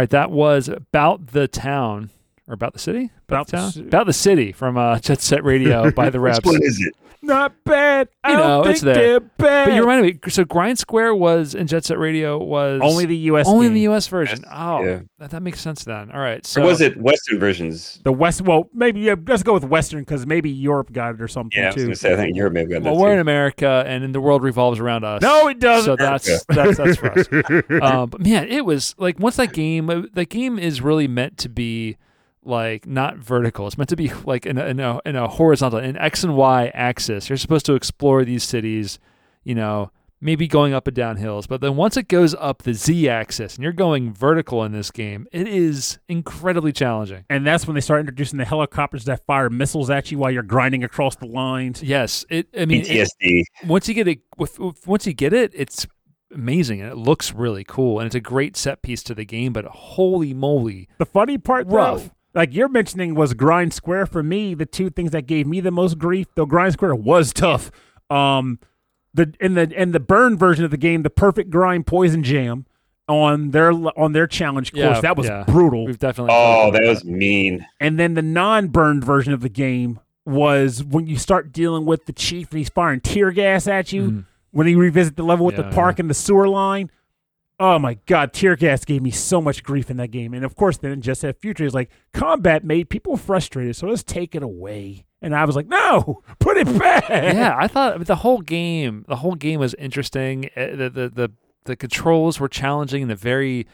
All right, that was about the town or about the city, About the the town, ci- about the city from uh, Jet Set Radio by the [LAUGHS] Which Reps. one is it? Not bad. I You don't know, think it's there. They're bad. But you reminded me. So Grind Square was in Jet Set Radio was only the U.S. only game. the U.S. version. Yes, Oh, yeah. that, that makes sense then. All right, so or was it Western versions? The West. Well, maybe yeah, let's go with Western because maybe Europe got it or something Yeah, I was too. gonna say I think Europe may have got Well, that we're too. in America, and then the world revolves around us. No, it doesn't. So that's that's that's for us. [LAUGHS] um, but man, it was like once that game, that game is really meant to be like not vertical. It's meant to be like in a, in a in a horizontal, an x and y axis. You're supposed to explore these cities, you know, maybe going up and down hills. But then once it goes up the z axis and you're going vertical in this game, it is incredibly challenging. and that's when they start introducing the helicopters that fire missiles at you while you're grinding across the lines. Yes, it. I mean, it- PTSD. once you get it, with, with- once you get it, it's amazing and it looks really cool and it's a great set piece to the game. But holy moly, The funny part, Rough. though, like you're mentioning, was Grind Square for me. The two things that gave me the most grief, though Grind Square was tough. Um, the in the in the burn version of the game, the perfect grind poison jam on their on their challenge course Yeah, that was yeah. brutal. we've definitely. Oh, talked that was mean. And then the non-burned version of the game was when you start dealing with the chief and he's firing tear gas at you. Mhm. When he revisit the level with Yeah, the park and the sewer line. Oh my god, tear gas gave me so much grief in that game. And of course then just that future is like combat made people frustrated, so let's take it away. And I was like, no, put it back. yeah, I thought the whole game, the whole game was interesting. Uh, The the the, the controls were challenging in a very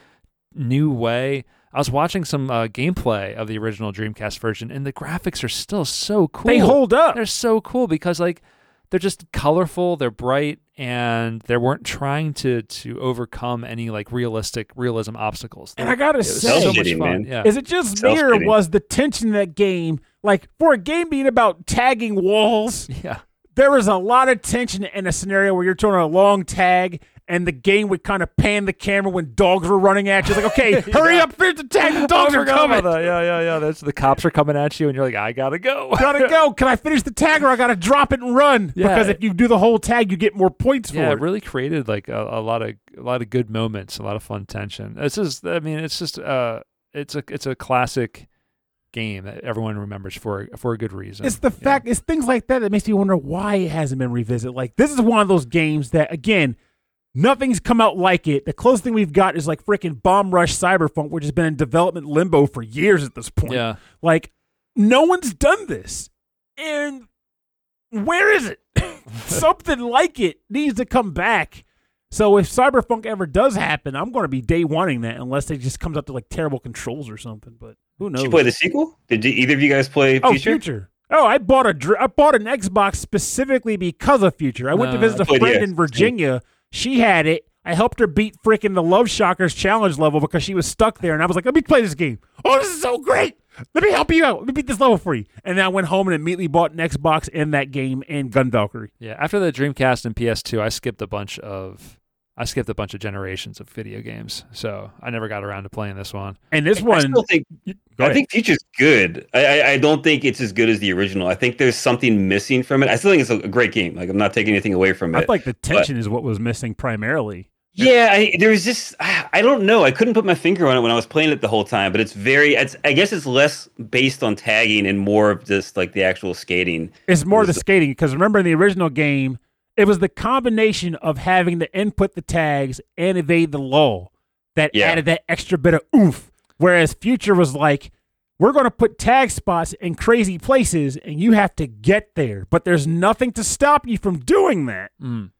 new way. I was watching some uh, gameplay of the original Dreamcast version, and the graphics are still so cool. They hold up. They're so cool because like they're just colorful, they're bright, and they weren't trying to to overcome any like realistic realism obstacles. And I gotta it was say, so much fun. man. Yeah. Is it just me or was the tension in that game like for a game being about tagging walls? [LAUGHS] yeah. there was a lot of tension in a scenario where you're throwing a long tag and the game would kind of pan the camera when dogs were running at you. It's like, okay, [LAUGHS] hurry up, finish the tag, the dogs are coming. that. Yeah, yeah, yeah. That's the cops are coming at you, and you're like, I gotta go. [LAUGHS] Gotta go. [LAUGHS] Can I finish the tag or I gotta drop it and run? Yeah. Because if you do the whole tag, you get more points yeah, for it it. really created like a, a lot of a lot of good moments, a lot of fun tension. It's just, I mean, it's just, uh, it's a it's a classic game that everyone remembers for for a good reason. It's the fact, it's things like that that makes me wonder why it hasn't been revisited. Like, this is one of those games that, again, nothing's come out like it. The closest thing we've got is like freaking Bomb Rush Cyberpunk, which has been in development limbo for years at this point. Yeah, Like, no one's done this. And where is it? [LAUGHS] Something like it needs to come back. So if Cyberpunk ever does happen, I'm going to be day wanting that unless it just comes up to like terrible controls or something. But who knows? Did you play the sequel? Did you, either of you guys play oh, Future? Future. Oh, I bought a dr- I bought an Xbox specifically because of Future. I went to uh, visit I a played- friend yeah, in Virginia. She had it. I helped her beat freaking the Love Shockers challenge level because she was stuck there, and I was like, "Let me play this game. Oh, this is so great! Let me help you out. Let me beat this level for you." And then I went home and immediately bought an Xbox and that game and Gun Valkyrie. yeah. After the Dreamcast and PS2, I skipped a bunch of I skipped a bunch of generations of video games, so I never got around to playing this one. And this I one, still think Go I ahead. think Future's good. I, I I don't think it's as good as the original. I think there's something missing from it. I still think it's a, a great game. Like I'm not taking anything away from I it. feel like the tension is what was missing primarily. Yeah, I, there was just I I don't know. I couldn't put my finger on it when I was playing it the whole time. But it's very. It's, I guess it's less based on tagging and more of just like the actual skating. It's more the skating because remember in the original game, it was the combination of having to input the tags and evade the law that Yeah. added that extra bit of oomph. Whereas Future was like, we're going to put tag spots in crazy places and you have to get there, but there's nothing to stop you from doing that Mm.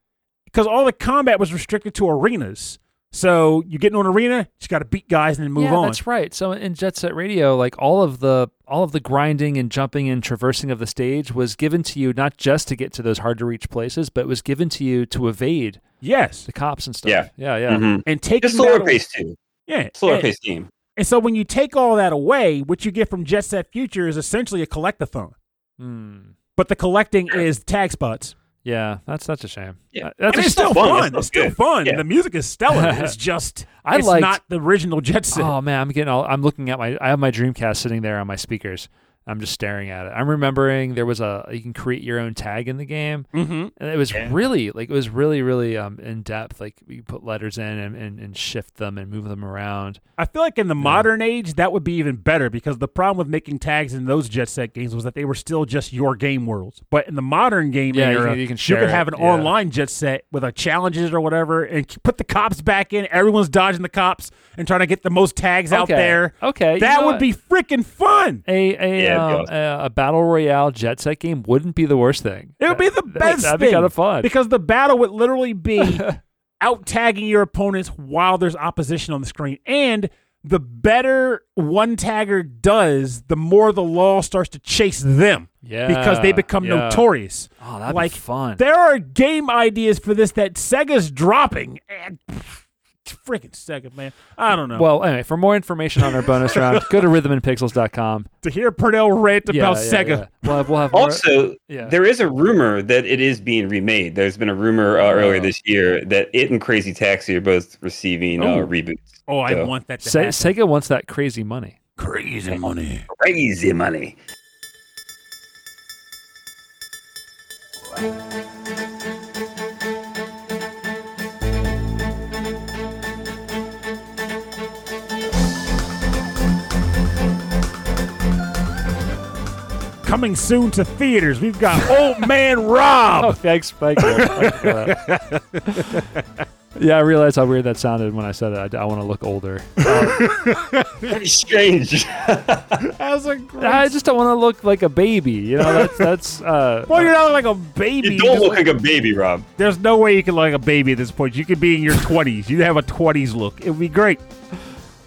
because all the combat was restricted to arenas. So you get into an arena, you just got to beat guys and then move yeah, on. that's right. So in Jet Set Radio, like all of the all of the grinding and jumping and traversing of the stage was given to you not just to get to those hard to reach places, but it was given to you to evade Yes, the cops and stuff. Yeah. yeah, yeah. Mhm. and take Just slower that- paced too. Yeah, Slower and- paced game. And so when you take all that away, what you get from Jet Set Future is essentially a collectathon. Hmm. But the collecting is tag spots. Yeah, that's that's a shame. Yeah. Uh, That's it's still fun. fun. It's still still fun. Yeah. The music is stellar. It's [LAUGHS] just I it's liked- not the original Jet Set. Oh man, I'm getting all. I'm looking at my. I have my Dreamcast sitting there on my speakers, I'm just staring at it. I'm remembering there was a you can create your own tag in the game, Mm-hmm. and it was Yeah. really like it was really really um in depth. Like you put letters in and, and, and shift them and move them around. I feel like in the modern age that would be even better because the problem with making tags in those Jet Set games was that they were still just your game worlds. But in the modern game Yeah, you era, can- you can share could have an yeah. online Jet Set with a challenges or whatever, and put the cops back in. Everyone's dodging the cops and trying to get the most tags out there. Okay, you that know would what? be freaking fun. A a, Yeah, um, it'd a battle royale jet set game wouldn't be the worst thing. It would be the [LAUGHS] best That'd thing be kind of fun. because the battle would literally be [LAUGHS] out tagging your opponents while there's opposition on the screen. And the better one tagger does, the more the law starts to chase them yeah, because they become yeah. notorious. Oh, that'd like be fun. There are game ideas for this that Sega's dropping. And freaking Sega, man. I don't know. Well, anyway, for more information on our bonus [LAUGHS] round, go to rhythmandpixels.com. to hear Pernell rant Yeah, about yeah, Sega. yeah. We'll have, we'll have Also, yeah. there is a rumor that it is being remade. There's been a rumor uh, earlier Oh. this year that it and Crazy Taxi are both receiving uh, Oh. reboots. Oh, I So, want that to Se- Sega wants that crazy money. Crazy money. Crazy money. Coming soon to theaters, we've got Old Man Oh, Rob. thanks, Mike. Thank you for that. yeah, I realized how weird that sounded when I said it. I, want to look older. Very strange. That was a great. I just don't want to look like a baby. You know, that's that's. Uh, well, you're not like a baby. you don't look like- like a baby, Rob. There's no way you can look like a baby at this point. You could be in your 20s. You'd have a 20s look. It would be great.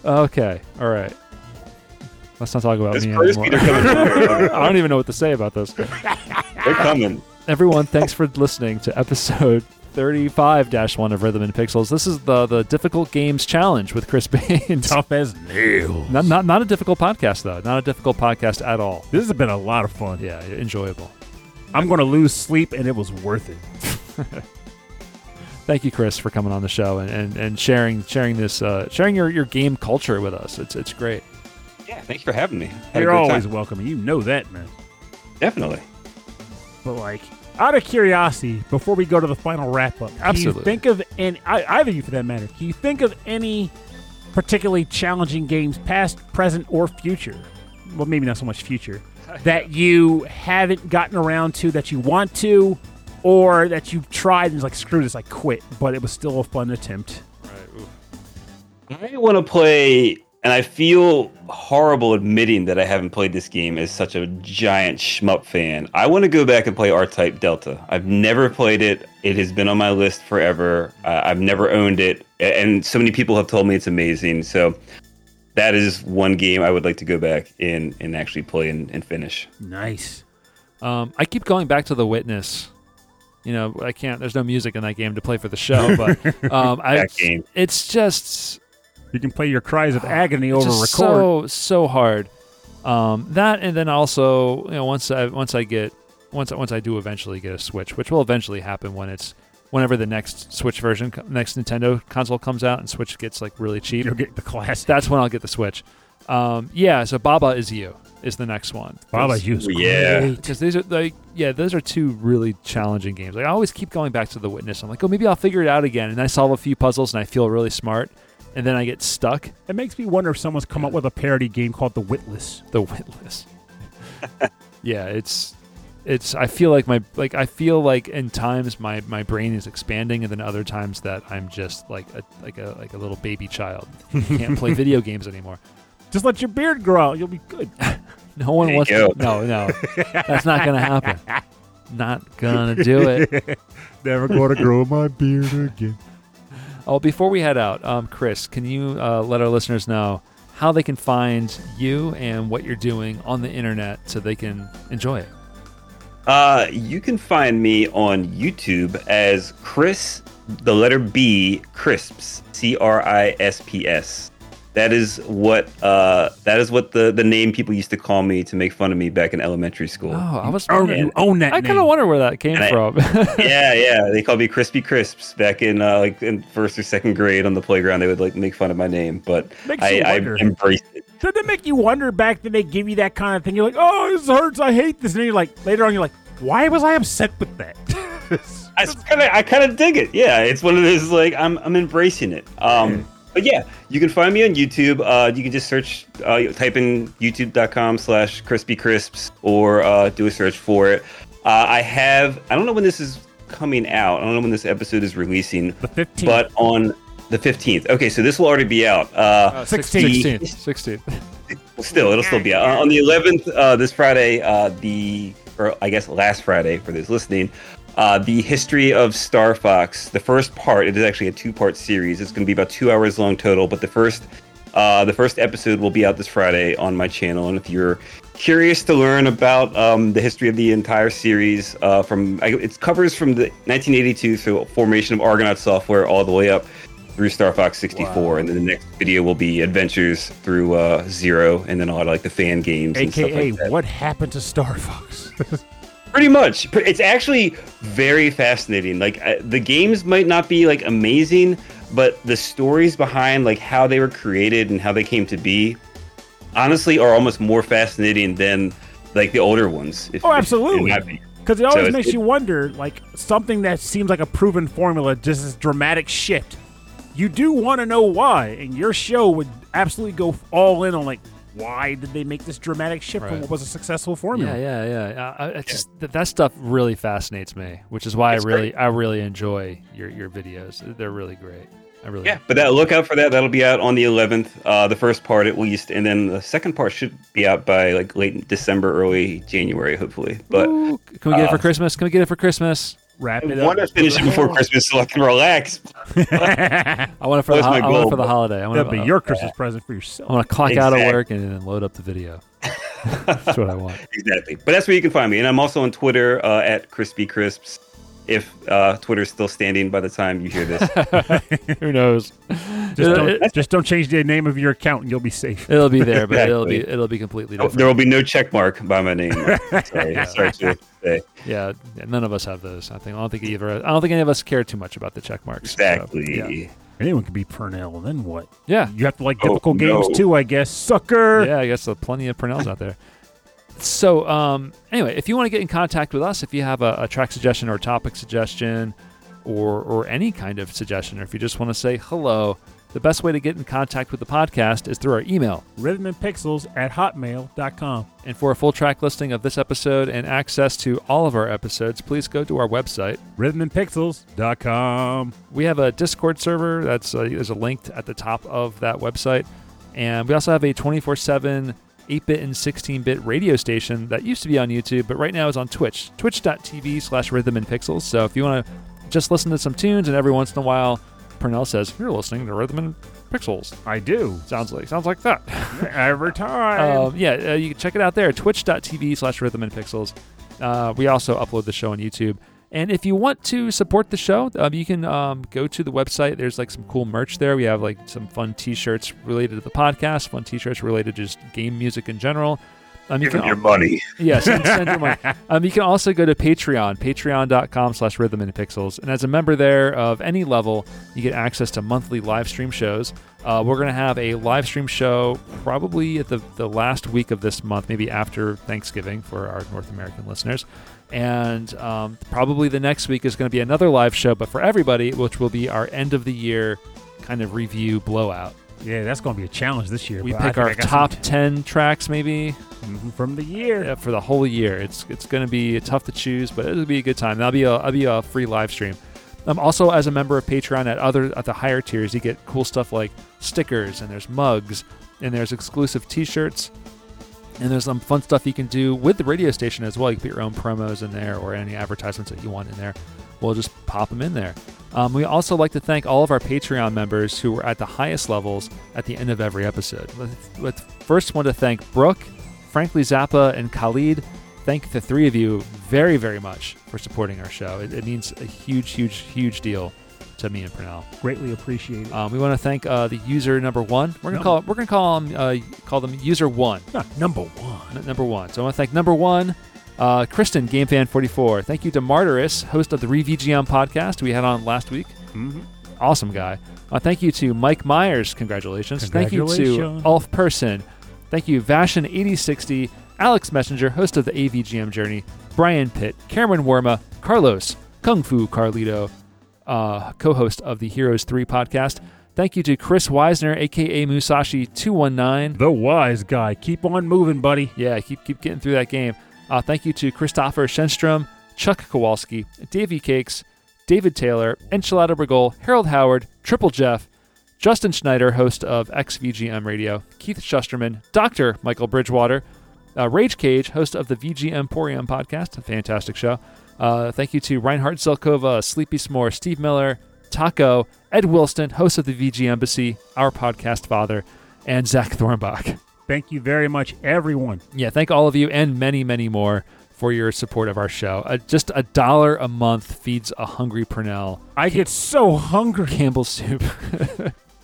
okay, all right. Let's not talk about Those me anymore. feet. [LAUGHS] I don't even know what to say about this. They're coming. Everyone, thanks for listening to episode 35-1 of Rhythm and Pixels. This is the the difficult games challenge with Chris [LAUGHS] Baines. Tough as nails. Not, not not a difficult podcast though. Not a difficult podcast at all. This has been a lot of fun. Yeah, enjoyable. I'm going to lose sleep, and it was worth it. [LAUGHS] Thank you, Chris, for coming on the show and, and, and sharing sharing this uh, sharing your, your game culture with us. It's it's great. Yeah, thanks for having me. Had You're always time. welcome. and You know that, man. Definitely. But like, out of curiosity, before we go to the final wrap up, can Absolutely. you think of any either you for that matter? Can you think of any particularly challenging games, past, present, or future? Well, maybe not so much future [LAUGHS] that you haven't gotten around to that you want to, or that you've tried and it's like screw this, I quit, but it was still a fun attempt. I want to play, and I feel horrible admitting that I haven't played this game as such a giant shmup fan. I want to go back and play R-Type Delta. I've never played it. It has been on my list forever. Uh, I've never owned it, and so many people have told me it's amazing. So that is one game I would like to go back and, and actually play and, and finish. Nice. Um, I keep going back to the witness. You know, I can't. There's no music in that game to play for the show, but [LAUGHS] um, I, game. it's just You can play your cries of [SIGHS] agony it's over just record. so so hard. Um, that and then also, you know, once I once I get once once I do eventually get a Switch, which will eventually happen when it's whenever the next Switch version, next Nintendo console comes out, and Switch gets like really cheap. You'll get the classic. That's when I'll get the Switch. Um, yeah, so Baba is you is the next one. Baba Because- You's Yeah. because these are like yeah those are two really challenging games like i always keep going back to the witness i'm like oh maybe i'll figure it out again and i solve a few puzzles and i feel really smart and then i get stuck It makes me wonder if someone's come up with a parody game called The Witless. the witless [LAUGHS] yeah it's it's i feel like my like i feel like in times my my brain is expanding and then other times that i'm just like a like a like a little baby child can't play video [LAUGHS] games anymore Just let your beard grow out. You'll be good. [LAUGHS] no one There wants to no no that's not gonna happen not gonna do it Never going to grow my beard again. Oh, before we head out, um, Chris, can you uh, let our listeners know how they can find you and what you're doing on the internet so they can enjoy it? Uh, you can find me on YouTube as Chris, the letter B, Crisps, C R I S P S. That is what uh, that is what the, the name people used to call me to make fun of me back in elementary school. Oh, I was Own, wondering. you own that I kind of wonder where that came And I- from. [LAUGHS] yeah, yeah, they called me Crispy Crisps back in uh, like in first or second grade on the playground. They would like make fun of my name, but I, you I embraced it. Did it make you wonder back then they give you that kind of thing? You're like, oh, this hurts. I hate this. And then you're like, later on, you're like, why was I upset with that? [LAUGHS] I kind of I kind of dig it. Yeah, it's one of those like I'm I'm embracing it. Um, but yeah, you can find me on YouTube. Uh, you can just search, uh, type in youtube.com slash crispy crisps or uh, do a search for it. Uh, I have I don't know when this is coming out. I don't know when this episode is releasing, the 15th. but on the 15th. Okay, so this will already be out. Uh, 16th. 16th. 16th. still, it'll still be out. Uh, on the 11th, uh, this Friday, uh, the, or I guess last Friday for those listening, uh, the history of Star Fox, the first part, it is actually a two part series. It's going to be about two hours long total, but the first. Uh, the first episode will be out this Friday on my channel, and if you're curious to learn about um, the history of the entire series, uh, from I, it covers from the 1982 through formation of Argonaut Software all the way up through Star Fox 64, and then the next video will be adventures through uh, Zero, and then a lot of like the fan games and stuff AKA, like that. what happened to Star Fox? [LAUGHS] Pretty much, it's actually very fascinating. Like uh, the games might not be like amazing, but the stories behind like how they were created and how they came to be, honestly, are almost more fascinating than like the older ones. If, Oh, absolutely. Because it always it's- makes it- you wonder, like something that seems like a proven formula, just this dramatic shift. You do want to know why, and your show would absolutely go all in on like, why did they make this dramatic shift from what was a successful formula? Yeah, yeah, yeah. Uh, I- it's just that, that stuff really fascinates me, which is why It's I really, I really enjoy your your videos. They're really great. I really. Yeah, but that look out for that. That'll be out on the 11th, uh, the first part at least, and then the second part should be out by like late December, early January, hopefully. But Ooh, can we get it for uh, Christmas? Can we get it for Christmas? Wrap I it want to finish it before [LAUGHS] Christmas so I can relax. [LAUGHS] I want it for the, That's ho- my I want it goal, for the holiday. I want That'd be your Christmas present for yourself. I want to clock out of work and then load up the video. [LAUGHS] That's what I want. Exactly. But that's where you can find me. And I'm also on Twitter uh, at Crispy Crisps. If uh, Twitter's still standing by the time you hear this. Who knows? Just don't, it- just don't change the name of your account, and you'll be safe. It'll be there, but it'll be it'll be completely different. there will be no check mark by my name. Sorry, sorry to say. Yeah, yeah, none of us have those. I think I don't think either. I don't think any of us care too much about the check marks. so, Exactly. yeah. Anyone can be Pernell, then what? yeah, You have to like Oh, difficult games too, I guess. Sucker. yeah, I guess there's plenty of Pernells out there. So, um, anyway, if you want to get in contact with us, if you have a, a track suggestion or topic suggestion, or or any kind of suggestion, or if you just want to say hello, the best way to get in contact with the podcast is through our email. Rhythm and Pixels at hotmail.com. And for a full track listing of this episode and access to all of our episodes, please go to our website. Rhythmandpixels.com. We have a Discord server. That's uh, there's a link at the top of that website, and we also have a 24/7 8-bit and 16-bit radio station that used to be on YouTube, but right now is on Twitch. Twitch.tv/slash Rhythm and Pixels. So if you want to just listen to some tunes, and every once in a while, Pernell says you're listening to Rhythm and Pixels. I do. Sounds like sounds like that. [LAUGHS] Every time. Um, yeah, uh, you can check it out there, twitch.tv slash rhythm and pixels. Uh, we also upload the show on YouTube. And if you want to support the show, um, you can um, go to the website. There's like some cool merch there. We have like some fun T-shirts related to the podcast, fun T-shirts related to just game music in general. Um, you Give can him your money. Yes, and send your money. [LAUGHS] Um, you can also go to Patreon, patreon.com slash rhythm and pixels. And as a member there of any level, you get access to monthly live stream shows. Uh, we're going to have a live stream show probably at the, the last week of this month, maybe after Thanksgiving for our North American listeners. And um, probably the next week is going to be another live show, but for everybody, which will be our end of the year kind of review blowout. Yeah, that's going to be a challenge this year. We but I pick think our I got top some 10 tracks, maybe. t- from the year. Yeah, for the whole year. It's it's going to be tough to choose, but it'll be a good time. That'll be a that'll be a free live stream. Um, also, as a member of Patreon at other at the higher tiers, you get cool stuff like stickers and there's mugs and there's exclusive T-shirts and there's some fun stuff you can do with the radio station as well. You can put your own promos in there or any advertisements that you want in there. We'll just pop them in there. Um, we also like to thank all of our Patreon members who were at the highest levels at the end of every episode. With, with first want to thank Brooke, Frankly Zappa, and Khalid. Thank the three of you very, very much for supporting our show. It, it means a huge, huge, huge deal to me and Pernell. Greatly appreciated. Um, we want to thank uh, the user number one. We're gonna call it, we're gonna call them uh, call them user one. Not number one. N- number one. So I want to thank number one, uh, Kristen, GameFan44. Thank you to Martyrus, host of the ReVGM podcast we had on last week. Mhm. Awesome guy. Uh, thank you to Mike Myers. Congratulations. Thank you to Congratulations. Ulf Person, Thank you, Vashin8060, Alex Messenger, host of the AVGM Journey, Brian Pitt, Cameron Worma, Carlos, Kung Fu Carlito, uh, co host of the Heroes 3 podcast. Thank you to Chris Weisner, aka Musashi219. The wise guy. Keep on moving, buddy. Yeah, keep keep getting through that game. Uh, thank you to Christopher Shenstrom, Chuck Kowalski, Davey Cakes, David Taylor, Enchilada Brigol, Harold Howard, Triple Jeff, Justin Schneider, host of XVGM Radio, Keith Shusterman, Dr. Michael Bridgewater, uh, Rage Cage, host of the VG Emporium podcast, a fantastic show. Uh, thank you to Reinhard Zelkova, Sleepy S'more, Steve Miller, Taco, Ed Wilston, host of the VG Embassy, our podcast father, and Zach Thornbach. Thank you very much, everyone. Yeah, thank all of you and many, many more for your support of our show. Uh, just a dollar a month feeds a hungry Pernell I get so hungry. Campbell soup.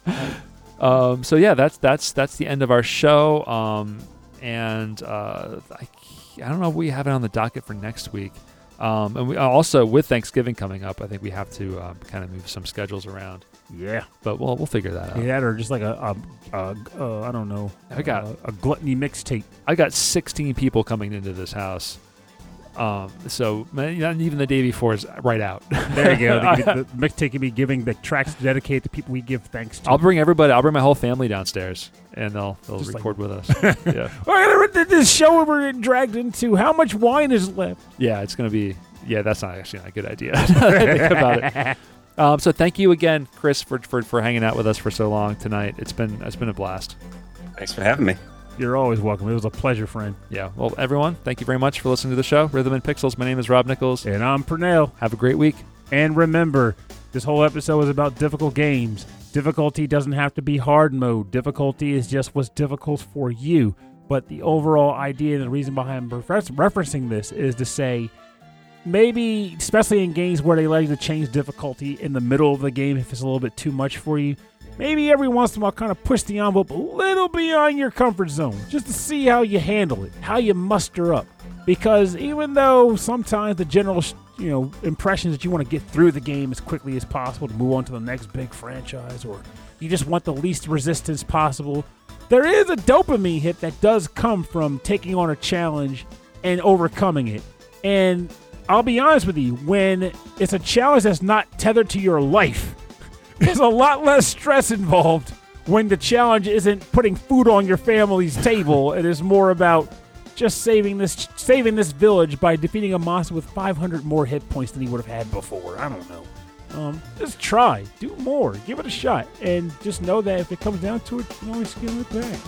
[LAUGHS] um, so yeah, that's that's that's the end of our show. Um, and uh, I, I don't know if we have it on the docket for next week. Um, and we also with Thanksgiving coming up, I think we have to um, kind of move some schedules around. Yeah. But we'll we'll figure that out. Yeah, or just like a, a, a, a I don't know. I got- a, a gluttony mixtape. I got 16 people coming into this house. Um, so man, not even the day before is right out. There you go. [LAUGHS] the, the mixtape can be giving the tracks dedicated to people we give thanks to. I'll bring everybody. I'll bring my whole family downstairs, and they'll they'll Just like- record with us. [LAUGHS] yeah, We're gonna this show we're getting dragged into. How much wine is left? yeah, it's gonna be. Yeah, that's not actually not a good idea. that [LAUGHS] think about it. Um, so thank you again, Chris, for, for for hanging out with us for so long tonight. It's been it's been a blast. Thanks for having me. You're always welcome. It was a pleasure, friend. Yeah. Well, everyone, thank you very much for listening to the show. Rhythm and Pixels. My name is Rob Nichols. And I'm Pernell. Have a great week. And remember, this whole episode is about difficult games. Difficulty doesn't have to be hard mode. Difficulty is just what's difficult for you. But the overall idea and the reason behind refer- referencing this is to say maybe, especially in games where they you to change difficulty in the middle of the game if it's a little bit too much for you, maybe every once in a while kind of push the envelope a little beyond your comfort zone just to see how you handle it, how you muster up. Because even though sometimes the general, you know, impressions that you want to get through the game as quickly as possible to move on to the next big franchise, or you just want the least resistance possible, there is a dopamine hit that does come from taking on a challenge and overcoming it. And I'll be honest with you, when it's a challenge that's not tethered to your life, [LAUGHS] there's a lot less stress involved when the challenge isn't putting food on your family's table. It is more about just saving this saving this village by defeating a monster with 500 more hit points than he would have had before. I don't know. Um, just try, do more, give it a shot, and just know that if it comes down to it, you can always scale it back.